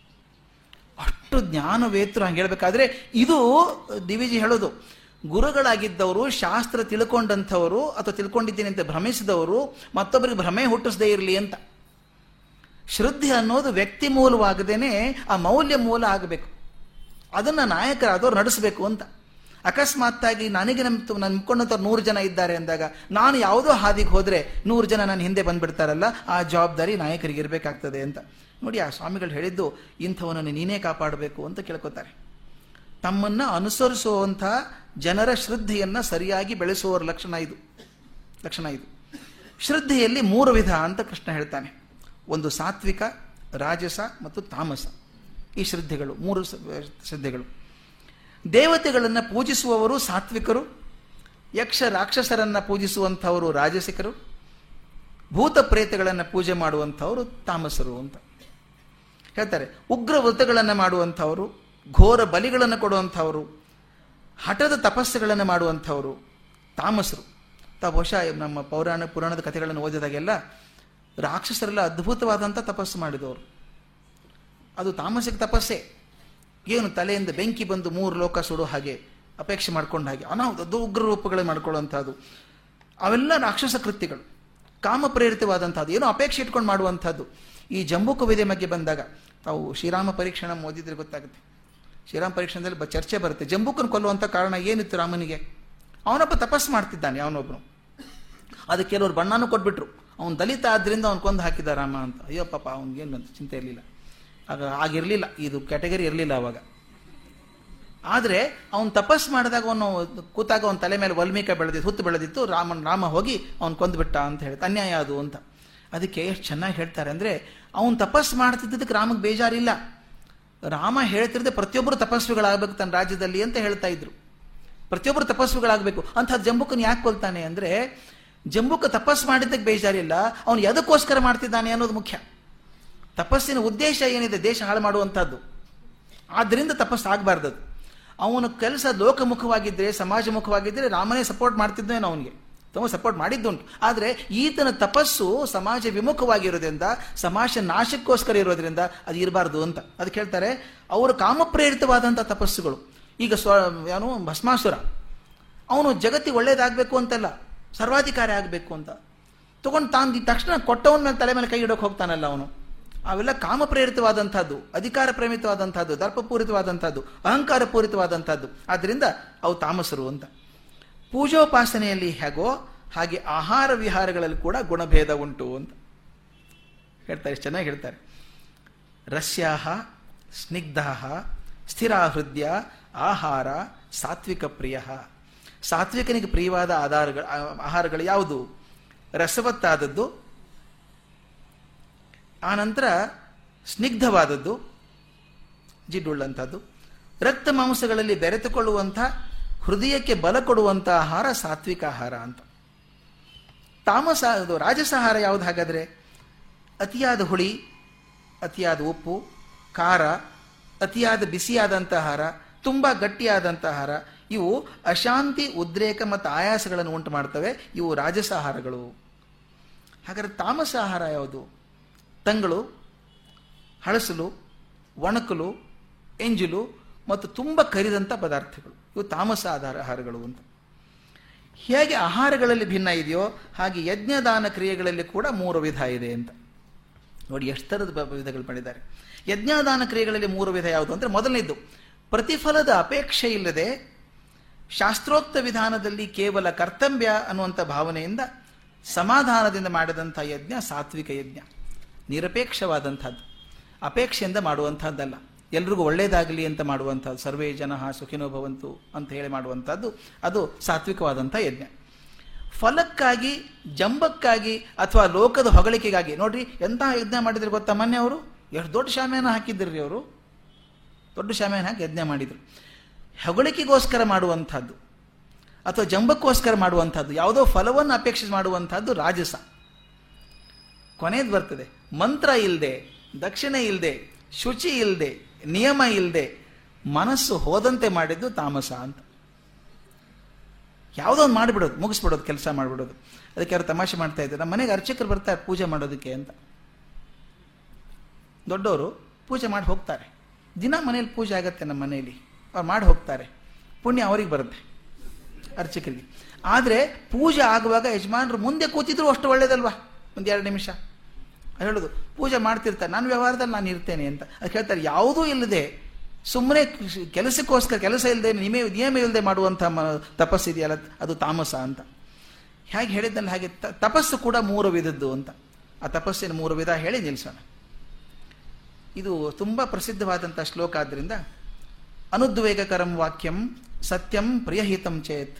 ಅಷ್ಟು ಜ್ಞಾನವೇತರು ಹಂಗೆ ಹೇಳಬೇಕಾದ್ರೆ ಇದು ದಿವಿಜಿ ಹೇಳೋದು. ಗುರುಗಳಾಗಿದ್ದವರು, ಶಾಸ್ತ್ರ ತಿಳ್ಕೊಂಡಂಥವರು ಅಥವಾ ತಿಳ್ಕೊಂಡಿದ್ದೀನಿ ಅಂತ ಭ್ರಮಿಸಿದವರು ಮತ್ತೊಬ್ಬರಿಗೆ ಭ್ರಮೆ ಹುಟ್ಟಿಸದೇ ಇರಲಿ ಅಂತ. ಶ್ರದ್ಧೆ ಅನ್ನೋದು ವ್ಯಕ್ತಿ ಮೂಲವಾಗದೇನೆ ಆ ಮೌಲ್ಯ ಮೂಲ ಆಗಬೇಕು. ಅದನ್ನು ನಾಯಕರಾದವ್ರು ನಡೆಸಬೇಕು ಅಂತ. ಅಕಸ್ಮಾತ್ತಾಗಿ ನನಗೆ ನಮ್ಮ ನಾನು ನೂರು ಜನ ಇದ್ದಾರೆ ಅಂದಾಗ ನಾನು ಯಾವುದೋ ಹಾದಿಗೆ ಹೋದರೆ ನೂರು ಜನ ನನ್ನ ಹಿಂದೆ ಬಂದ್ಬಿಡ್ತಾರಲ್ಲ, ಆ ಜವಾಬ್ದಾರಿ ನಾಯಕರಿಗೆ ಇರಬೇಕಾಗ್ತದೆ ಅಂತ. ನೋಡಿ, ಆ ಸ್ವಾಮಿಗಳು ಹೇಳಿದ್ದು, ಇಂಥವನನ್ನು ನೀನೇ ಕಾಪಾಡಬೇಕು ಅಂತ ಕೇಳ್ಕೊತಾರೆ. ತಮ್ಮನ್ನ ಅನುಸರಿಸುವಂಥ ಜನರ ಶ್ರದ್ಧೆಯನ್ನು ಸರಿಯಾಗಿ ಬೆಳೆಸುವವರ ಲಕ್ಷಣ ಇದು. ಲಕ್ಷಣ ಇದು. ಶ್ರದ್ಧೆಯಲ್ಲಿ ಮೂರು ವಿಧ ಅಂತ ಕೃಷ್ಣ ಹೇಳ್ತಾನೆ. ಒಂದು ಸಾತ್ವಿಕ, ರಾಜಸ ಮತ್ತು ತಾಮಸ. ಈ ಶ್ರದ್ಧೆಗಳು, ಮೂರು ಶ್ರದ್ಧೆಗಳು. ದೇವತೆಗಳನ್ನು ಪೂಜಿಸುವವರು ಸಾತ್ವಿಕರು, ಯಕ್ಷ ರಾಕ್ಷಸರನ್ನು ಪೂಜಿಸುವಂಥವರು ರಾಜಸಿಕರು, ಭೂತ ಪ್ರೇತಗಳನ್ನು ಪೂಜೆ ಮಾಡುವಂಥವರು ತಾಮಸರು ಅಂತ. ಹೇಳ್ತಾರೆ, ಉಗ್ರ ವ್ರತಗಳನ್ನು ಮಾಡುವಂಥವರು, ಘೋರ ಬಲಿಗಳನ್ನು ಕೊಡುವಂಥವರು, ಹಠದ ತಪಸ್ಸುಗಳನ್ನು ಮಾಡುವಂಥವರು ತಾಮಸರು. ತಾ ಬಹುಶಃ ನಮ್ಮ ಪೌರಾಣ ಪುರಾಣದ ಕಥೆಗಳನ್ನು ಓದಿದಾಗೆಲ್ಲ ರಾಕ್ಷಸರೆಲ್ಲ ಅದ್ಭುತವಾದಂಥ ತಪಸ್ಸು ಮಾಡಿದವರು. ಅದು ತಾಮಸಿಕ ತಪಸ್ಸೆ. ಏನು ತಲೆಯಿಂದ ಬೆಂಕಿ ಬಂದು ಮೂರು ಲೋಕ ಸುಡೋ ಹಾಗೆ ಅಪೇಕ್ಷೆ ಮಾಡ್ಕೊಂಡ ಹಾಗೆ ಅನಾಹುತ, ಉಗ್ರ ರೂಪಗಳೇ ಮಾಡ್ಕೊಳ್ಳುವಂಥದ್ದು. ಅವೆಲ್ಲ ರಾಕ್ಷಸ ಕೃತ್ಯಗಳು, ಕಾಮ ಪ್ರೇರಿತವಾದಂಥದ್ದು, ಏನೋ ಅಪೇಕ್ಷೆ ಇಟ್ಕೊಂಡು ಮಾಡುವಂಥದ್ದು. ಈ ಜಂಬೂ ಕವಿದೆ ಬಗ್ಗೆ ಬಂದಾಗ ತಾವು ಶ್ರೀರಾಮ ಪರೀಕ್ಷಣ ಓದಿದ್ರೆ ಗೊತ್ತಾಗುತ್ತೆ. ಶ್ರೀರಾಮ ಪರೀಕ್ಷಣದಲ್ಲಿ ಚರ್ಚೆ ಬರುತ್ತೆ. ಜಂಬೂಕನ್ನು ಕೊಲ್ಲುವಂಥ ಕಾರಣ ಏನಿತ್ತು ರಾಮನಿಗೆ? ಅವನೊಬ್ಬ ತಪಸ್ಸು ಮಾಡ್ತಿದ್ದಾನೆ ಅವನೊಬ್ಬನು ಅದಕ್ಕೆ ಕೆಲವರು ಬಣ್ಣನೂ ಕೊಟ್ಬಿಟ್ರು. ಅವನು ದಲಿತ ಆದ್ದರಿಂದ ಅವ್ನು ಕೊಂದು ಹಾಕಿದ ರಾಮ ಅಂತ. ಅಯ್ಯೋ ಪಾಪ, ಅವ್ನಿಗೇನು ಚಿಂತೆ ಇರಲಿಲ್ಲ. ಆಗ ಆಗಿರಲಿಲ್ಲ, ಇದು ಕ್ಯಾಟಗರಿ ಇರಲಿಲ್ಲ ಅವಾಗ. ಆದರೆ ಅವನು ತಪಸ್ ಮಾಡಿದಾಗ ಅವನು ಕೂತಾಗ ಅವನ ತಲೆ ಮೇಲೆ ವಲ್ಮೀಕ ಬೆಳೆದಿತ್ತು ಹುತ್ತು ಬೆಳೆದಿತ್ತು, ರಾಮನ್, ರಾಮ ಹೋಗಿ ಅವನು ಕೊಂದುಬಿಟ್ಟ ಅಂತ ಹೇಳಿ, ಅನ್ಯಾಯ ಅದು ಅಂತ. ಅದಕ್ಕೆ ಎಷ್ಟು ಚೆನ್ನಾಗಿ ಹೇಳ್ತಾರೆ ಅಂದರೆ, ಅವನು ತಪಸ್ ಮಾಡ್ತಿದ್ದಕ್ಕೆ ರಾಮಗೆ ಬೇಜಾರಿಲ್ಲ. ರಾಮ ಹೇಳ್ತಿರದೆ ಪ್ರತಿಯೊಬ್ಬರು ತಪಸ್ವಿಗಳಾಗಬೇಕು ತನ್ನ ರಾಜ್ಯದಲ್ಲಿ ಅಂತ ಹೇಳ್ತಾ ಇದ್ರು. ಪ್ರತಿಯೊಬ್ಬರು ತಪಸ್ವಿಗಳಾಗಬೇಕು. ಅಂತ ಜಂಬುಕನ್ ಯಾಕೆ ಕೊಲ್ತಾನೆ ಅಂದರೆ, ಜಂಬುಕ ತಪಸ್ ಮಾಡಿದ್ದಕ್ಕೆ ಬೇಜಾರಿಲ್ಲ, ಅವನು ಎದಕ್ಕೋಸ್ಕರ ಮಾಡ್ತಿದ್ದಾನೆ ಅನ್ನೋದು ಮುಖ್ಯ. ತಪಸ್ಸಿನ ಉದ್ದೇಶ ಏನಿದೆ ದೇಶ ಹಾಳು ಮಾಡುವಂಥದ್ದು. ಆದ್ದರಿಂದ ತಪಸ್ಸು ಆಗಬಾರ್ದದು ಅವನ ಕೆಲಸ ಲೋಕಮುಖವಾಗಿದ್ದರೆ ಸಮಾಜಮುಖವಾಗಿದ್ದರೆ ರಾಮನೇ ಸಪೋರ್ಟ್ ಮಾಡ್ತಿದ್ದೇನೋ ಅವನಿಗೆ. ತುಂಬ ಸಪೋರ್ಟ್ ಮಾಡಿದ್ದುಂಟು. ಆದರೆ ಈತನ ತಪಸ್ಸು ಸಮಾಜ ವಿಮುಖವಾಗಿರೋದ್ರಿಂದ, ಸಮಾಜ ನಾಶಕ್ಕೋಸ್ಕರ ಇರೋದ್ರಿಂದ ಅದು ಇರಬಾರ್ದು ಅಂತ. ಅದಕ್ಕೆ ಹೇಳ್ತಾರೆ, ಅವರು ಕಾಮಪ್ರೇರಿತವಾದಂಥ ತಪಸ್ಸುಗಳು. ಈಗ ಸ್ವ ಏನು ಭಸ್ಮಾಸುರ. ಅವನು ಜಗತ್ತಿ ಒಳ್ಳೇದಾಗಬೇಕು ಅಂತಲ್ಲ, ಸರ್ವಾಧಿಕಾರಿ ಆಗಬೇಕು ಅಂತ. ತಗೊಂಡು ತಾನು ತಕ್ಷಣ ಕೊಟ್ಟವನ ಮೇಲೆ ತಲೆ ಮೇಲೆ ಕೈ ಇಡೋಕೆ ಹೋಗ್ತಾನಲ್ಲ ಅವನು. ಅವೆಲ್ಲ ಕಾಮಪ್ರೇರಿತವಾದಂಥದ್ದು ಅಧಿಕಾರ ಪ್ರೇಮಿತವಾದಂಥದ್ದು ದರ್ಪಪೂರಿತವಾದಂಥದ್ದು ಅಹಂಕಾರ ಪೂರಿತವಾದಂಥದ್ದು ಆದ್ದರಿಂದ ಅವು ತಾಮಸರು ಅಂತ. ಪೂಜೋಪಾಸನೆಯಲ್ಲಿ ಹೇಗೋ ಹಾಗೆ ಆಹಾರ ವಿಹಾರಗಳಲ್ಲಿ ಕೂಡ ಗುಣಭೇದ ಉಂಟು ಅಂತ. ಹೇಳ್ತಾರೆ ಚೆನ್ನಾಗಿ ಹೇಳ್ತಾರೆ. ರಸ್ಯಾಹ ಸ್ನಿಗ್ಧ, ಸ್ಥಿರಾಹೃದಯ, ಆಹಾರ, ಸಾತ್ವಿಕ ಪ್ರಿಯ. ಸಾತ್ವಿಕನಿಗೆ ಪ್ರಿಯವಾದ ಆಧಾರಗಳು, ಆಹಾರಗಳು ಯಾವುದು? ರಸವತ್ತಾದದ್ದು ಆನಂತರ ಸ್ನಿಗ್ಧವಾದದ್ದು, ಜಿಡ್ಡುಳ್ಳಂಥದ್ದು. ರಕ್ತ ಮಾಂಸಗಳಲ್ಲಿ ಬೆರೆತುಕೊಳ್ಳುವಂಥ, ಹೃದಯಕ್ಕೆ ಬಲ ಕೊಡುವಂಥ ಆಹಾರ ಸಾತ್ವಿಕ ಆಹಾರ ಅಂತ. ತಾಮಸ, ಅದು ರಾಜಸಾಹಾರ ಯಾವುದು ಹಾಗಾದರೆ? ಅತಿಯಾದ ಹುಳಿ, ಅತಿಯಾದ ಉಪ್ಪು, ಖಾರ, ಅತಿಯಾದ ಬಿಸಿಯಾದಂಥ ಆಹಾರ, ತುಂಬ ಗಟ್ಟಿಯಾದಂಥ ಆಹಾರ. ಇವು ಅಶಾಂತಿ, ಉದ್ರೇಕ ಮತ್ತು ಆಯಾಸಗಳನ್ನು ಉಂಟು ಮಾಡ್ತವೆ ಇವು ರಾಜಸಾಹಾರಗಳು. ಹಾಗಾದರೆ ತಾಮಸ ಆಹಾರ ಯಾವುದು? ತಂಗಳು, ಹಳಸಲು, ಒಣಕಲು, ಎಂಜಲು ಮತ್ತು ತುಂಬ ಕರಿದಂಥ ಪದಾರ್ಥಗಳು. ಇವು ತಾಮಸ ಆಧಾರ ಆಹಾರಗಳು ಅಂತ. ಹೇಗೆ ಆಹಾರಗಳಲ್ಲಿ ಭಿನ್ನ ಇದೆಯೋ ಹಾಗೆ ಯಜ್ಞದಾನ ಕ್ರಿಯೆಗಳಲ್ಲಿ ಕೂಡ ಮೂರು ವಿಧ ಇದೆ ಅಂತ. ನೋಡಿ, ಎಷ್ಟು ಥರದ ವಿಧಗಳು ಮಾಡಿದ್ದಾರೆ. ಯಜ್ಞದಾನ ಕ್ರಿಯೆಗಳಲ್ಲಿ ಮೂರು ವಿಧ ಯಾವುದು ಅಂದರೆ ಮೊದಲನೇದು, ಪ್ರತಿಫಲದ ಅಪೇಕ್ಷೆ ಇಲ್ಲದೆ ಶಾಸ್ತ್ರೋಕ್ತ ವಿಧಾನದಲ್ಲಿ ಕೇವಲ ಕರ್ತವ್ಯ ಅನ್ನುವಂಥ ಭಾವನೆಯಿಂದ ಸಮಾಧಾನದಿಂದ ಮಾಡಿದಂಥ ಯಜ್ಞ ಸಾತ್ವಿಕ ಯಜ್ಞ. ನಿರಪೇಕ್ಷವಾದಂಥದ್ದು. ಅಪೇಕ್ಷೆಯಿಂದ ಮಾಡುವಂಥದ್ದಲ್ಲ. ಎಲ್ರಿಗೂ ಒಳ್ಳೆಯದಾಗಲಿ ಅಂತ ಮಾಡುವಂಥದ್ದು. ಸರ್ವೇ ಜನ ಸುಖಿನೋ ಭವಂತು ಅಂತ ಹೇಳಿ ಮಾಡುವಂಥದ್ದು. ಅದು ಸಾತ್ವಿಕವಾದಂಥ ಯಜ್ಞ. ಫಲಕ್ಕಾಗಿ, ಜಂಬಕ್ಕಾಗಿ ಅಥವಾ ಲೋಕದ ಹೊಗಳಿಕೆಗಾಗಿ. ನೋಡ್ರಿ, ಎಂಥ ಯಜ್ಞ ಮಾಡಿದ್ರೆ ಗೊತ್ತಾ ಮೊನ್ನೆ ಅವರು? ಎಷ್ಟು ದೊಡ್ಡ ಶಾಮಿಯಾನ ಹಾಕಿದ್ರಿ ಅವರು. ದೊಡ್ಡ ಶಾಮಿಯಾನ ಹಾಕಿ ಯಜ್ಞ ಮಾಡಿದರು. ಹೊಗಳಿಕೆಗೋಸ್ಕರ ಮಾಡುವಂಥದ್ದು. ಅಥವಾ ಜಂಬಕ್ಕೋಸ್ಕರ ಮಾಡುವಂಥದ್ದು. ಯಾವುದೋ ಫಲವನ್ನು ಅಪೇಕ್ಷೆ ಮಾಡುವಂಥದ್ದು ರಾಜಸ. ಕೊನೆಯದು ಬರ್ತದೆ. ಮಂತ್ರ ಇಲ್ಲದೆ ದಕ್ಷಿಣೆ ಇಲ್ಲದೆ ಶುಚಿ ಇಲ್ಲದೆ ನಿಯಮ ಇಲ್ಲದೆ ಮನಸ್ಸು ಹೋದಂತೆ ಮಾಡಿದ್ದು ತಾಮಸ ಅಂತ. ಯಾವುದೋ ಒಂದು ಮಾಡಿಬಿಡೋದು, ಮುಗಿಸ್ಬಿಡೋದು, ಕೆಲಸ ಮಾಡಿಬಿಡೋದು. ಅದಕ್ಕೆ ಯಾರು ತಮಾಷೆ ಮಾಡ್ತಾ ಇದ್ದಾರೆ. ನಮ್ಮ ಮನೆಗೆ ಅರ್ಚಕರು ಬರ್ತಾರೆ ಪೂಜೆ ಮಾಡೋದಕ್ಕೆ ಅಂತ. ದೊಡ್ಡವರು ಪೂಜೆ ಮಾಡಿ ಹೋಗ್ತಾರೆ. ದಿನ ಮನೇಲಿ ಪೂಜೆ ಆಗತ್ತೆ ನಮ್ಮ ಮನೆಯಲ್ಲಿ. ಅವ್ರು ಮಾಡಿ ಹೋಗ್ತಾರೆ. ಪುಣ್ಯ ಅವ್ರಿಗೆ ಬರುತ್ತೆ, ಅರ್ಚಕರಿಗೆ. ಆದರೆ ಪೂಜೆ ಆಗುವಾಗ ಯಜಮಾನರು ಮುಂದೆ ಕೂತಿದ್ರು ಅಷ್ಟು ಒಳ್ಳೇದಲ್ವಾ? ಒಂದು ಎರಡು ನಿಮಿಷ. ಹೇಳೋದು, ಪೂಜೆ ಮಾಡ್ತಿರ್ತಾರೆ, ನಾನು ವ್ಯವಹಾರದಲ್ಲಿ ನಾನು ಇರ್ತೇನೆ ಅಂತ. ಅದು ಹೇಳ್ತಾರೆ, ಯಾವುದೂ ಇಲ್ಲದೆ ಸುಮ್ಮನೆ ಕೆಲಸಕ್ಕೋಸ್ಕರ ಕೆಲಸ ಇಲ್ಲದೆ ನಿಮೇ ನಿಯಮ ಇಲ್ಲದೆ ಮಾಡುವಂಥ ಮ, ತಪಸ್ಸಿದೆಯಲ್ಲ, ಅದು ತಾಮಸ ಅಂತ. ಹೇಗೆ ಹೇಳಿದ್ದಲ್ಲಿ ಹಾಗೆ ತಪಸ್ಸು ಕೂಡ ಮೂರು ವಿಧದ್ದು ಅಂತ. ಆ ತಪಸ್ಸಿನ ಮೂರು ವಿಧ ಹೇಳಿ ನಿಲ್ಲಿಸೋಣ ಇದು ತುಂಬ ಪ್ರಸಿದ್ಧವಾದಂಥ ಶ್ಲೋಕ ಆದ್ದರಿಂದ ಅನುದ್ವೇಗಕರಂ ವಾಕ್ಯಂ ಸತ್ಯಂ ಪ್ರಿಯಹಿತಂ ಚೇತ್.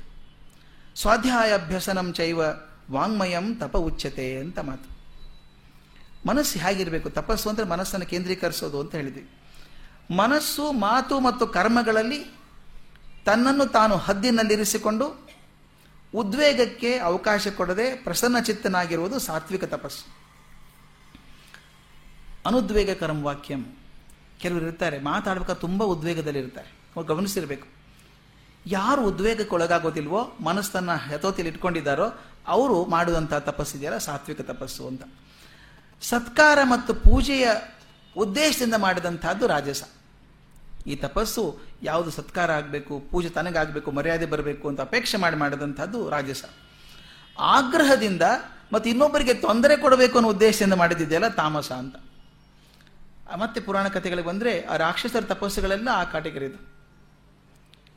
ಸ್ವಾಧ್ಯಾಯ ಅಭ್ಯಸನಂ ಚೈವ ವಾಂಗ್ಮಯಂ ತಪ ಉಚ್ಚತೆ ಅಂತ ಮಾತು. ಮನಸ್ಸು ಹೇಗಿರಬೇಕು? ತಪಸ್ಸು ಅಂದರೆ ಮನಸ್ಸನ್ನು ಕೇಂದ್ರೀಕರಿಸೋದು ಅಂತ ಹೇಳಿದ್ವಿ. ಮನಸ್ಸು, ಮಾತು ಮತ್ತು ಕರ್ಮಗಳಲ್ಲಿ ತನ್ನನ್ನು ತಾನು ಹದ್ದಿನಲ್ಲಿರಿಸಿಕೊಂಡು ಉದ್ವೇಗಕ್ಕೆ ಅವಕಾಶ ಕೊಡದೆ ಪ್ರಸನ್ನ ಚಿತ್ತನಾಗಿರುವುದು ಸಾತ್ವಿಕ ತಪಸ್ಸು. ಅನುದ್ವೇಗ ಕರ್ಮ ವಾಕ್ಯಂ. ಕೆಲವರು ಇರ್ತಾರೆ ಮಾತಾಡ್ಬೇಕಾದ್ರೆ ತುಂಬ ಉದ್ವೇಗದಲ್ಲಿರ್ತಾರೆ. ಅವ್ರು ಗಮನಿಸಿರ್ಬೇಕು. ಯಾರು ಉದ್ವೇಗಕ್ಕೆ ಒಳಗಾಗೋದಿಲ್ವೋ ಮನಸ್ಸನ್ನು ಯಥೋತಿಯಲ್ಲಿ ಇಟ್ಕೊಂಡಿದ್ದಾರೋ ಅವರು ಮಾಡುವಂಥ ತಪಸ್ಸಿದೆಯಲ್ಲ ಸಾತ್ವಿಕ ತಪಸ್ಸು ಅಂತ. ಸತ್ಕಾರ ಮತ್ತು ಪೂಜೆಯ ಉದ್ದೇಶದಿಂದ ಮಾಡಿದಂಥದ್ದು ರಾಜಸ. ಈ ತಪಸ್ಸು ಯಾವುದು ಸತ್ಕಾರ ಆಗಬೇಕು, ಪೂಜೆ ತನಗಾಗಬೇಕು ಮರ್ಯಾದೆ ಬರಬೇಕು ಅಂತ ಅಪೇಕ್ಷೆ ಮಾಡಿ ಮಾಡಿದಂಥದ್ದು ರಾಜಸ. ಆಗ್ರಹದಿಂದ ಮತ್ತು ಇನ್ನೊಬ್ಬರಿಗೆ ತೊಂದರೆ ಕೊಡಬೇಕು ಅನ್ನೋ ಉದ್ದೇಶದಿಂದ ಮಾಡಿದ್ದಿದೆಯಲ್ಲ ತಾಮಸ ಅಂತ. ಮತ್ತೆ ಪುರಾಣ ಕಥೆಗಳಿಗೆ ಬಂದರೆ ಆ ರಾಕ್ಷಸರ ತಪಸ್ಸುಗಳೆಲ್ಲ ಆ ಕಾಟಗರಿದು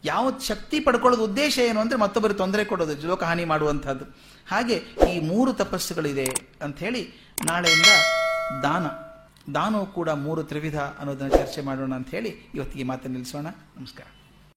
ಯಾವ ಶಕ್ತಿ ಪಡ್ಕೊಳ್ಳೋದು ಉದ್ದೇಶ ಏನು ಅಂದರೆ ಮತ್ತೊಬ್ಬರಿಗೆ ತೊಂದರೆ ಕೊಡೋದು ಲೋಕ ಹಾನಿ ಮಾಡುವಂಥದ್ದು ಹಾಗೆ ಈ ಮೂರು ತಪಸ್ಸುಗಳಿದೆ ಅಂತ ಹೇಳಿ ನಾಳೆಯಿಂದ ದಾನ. ದಾನವು ಕೂಡ ಮೂರು ತ್ರಿವಿಧ ಅನ್ನೋದನ್ನು ಚರ್ಚೆ ಮಾಡೋಣ ಅಂತ ಹೇಳಿ ಇವತ್ತಿಗೆ ಮಾತನ್ನು ನಿಲ್ಲಿಸೋಣ. ನಮಸ್ಕಾರ.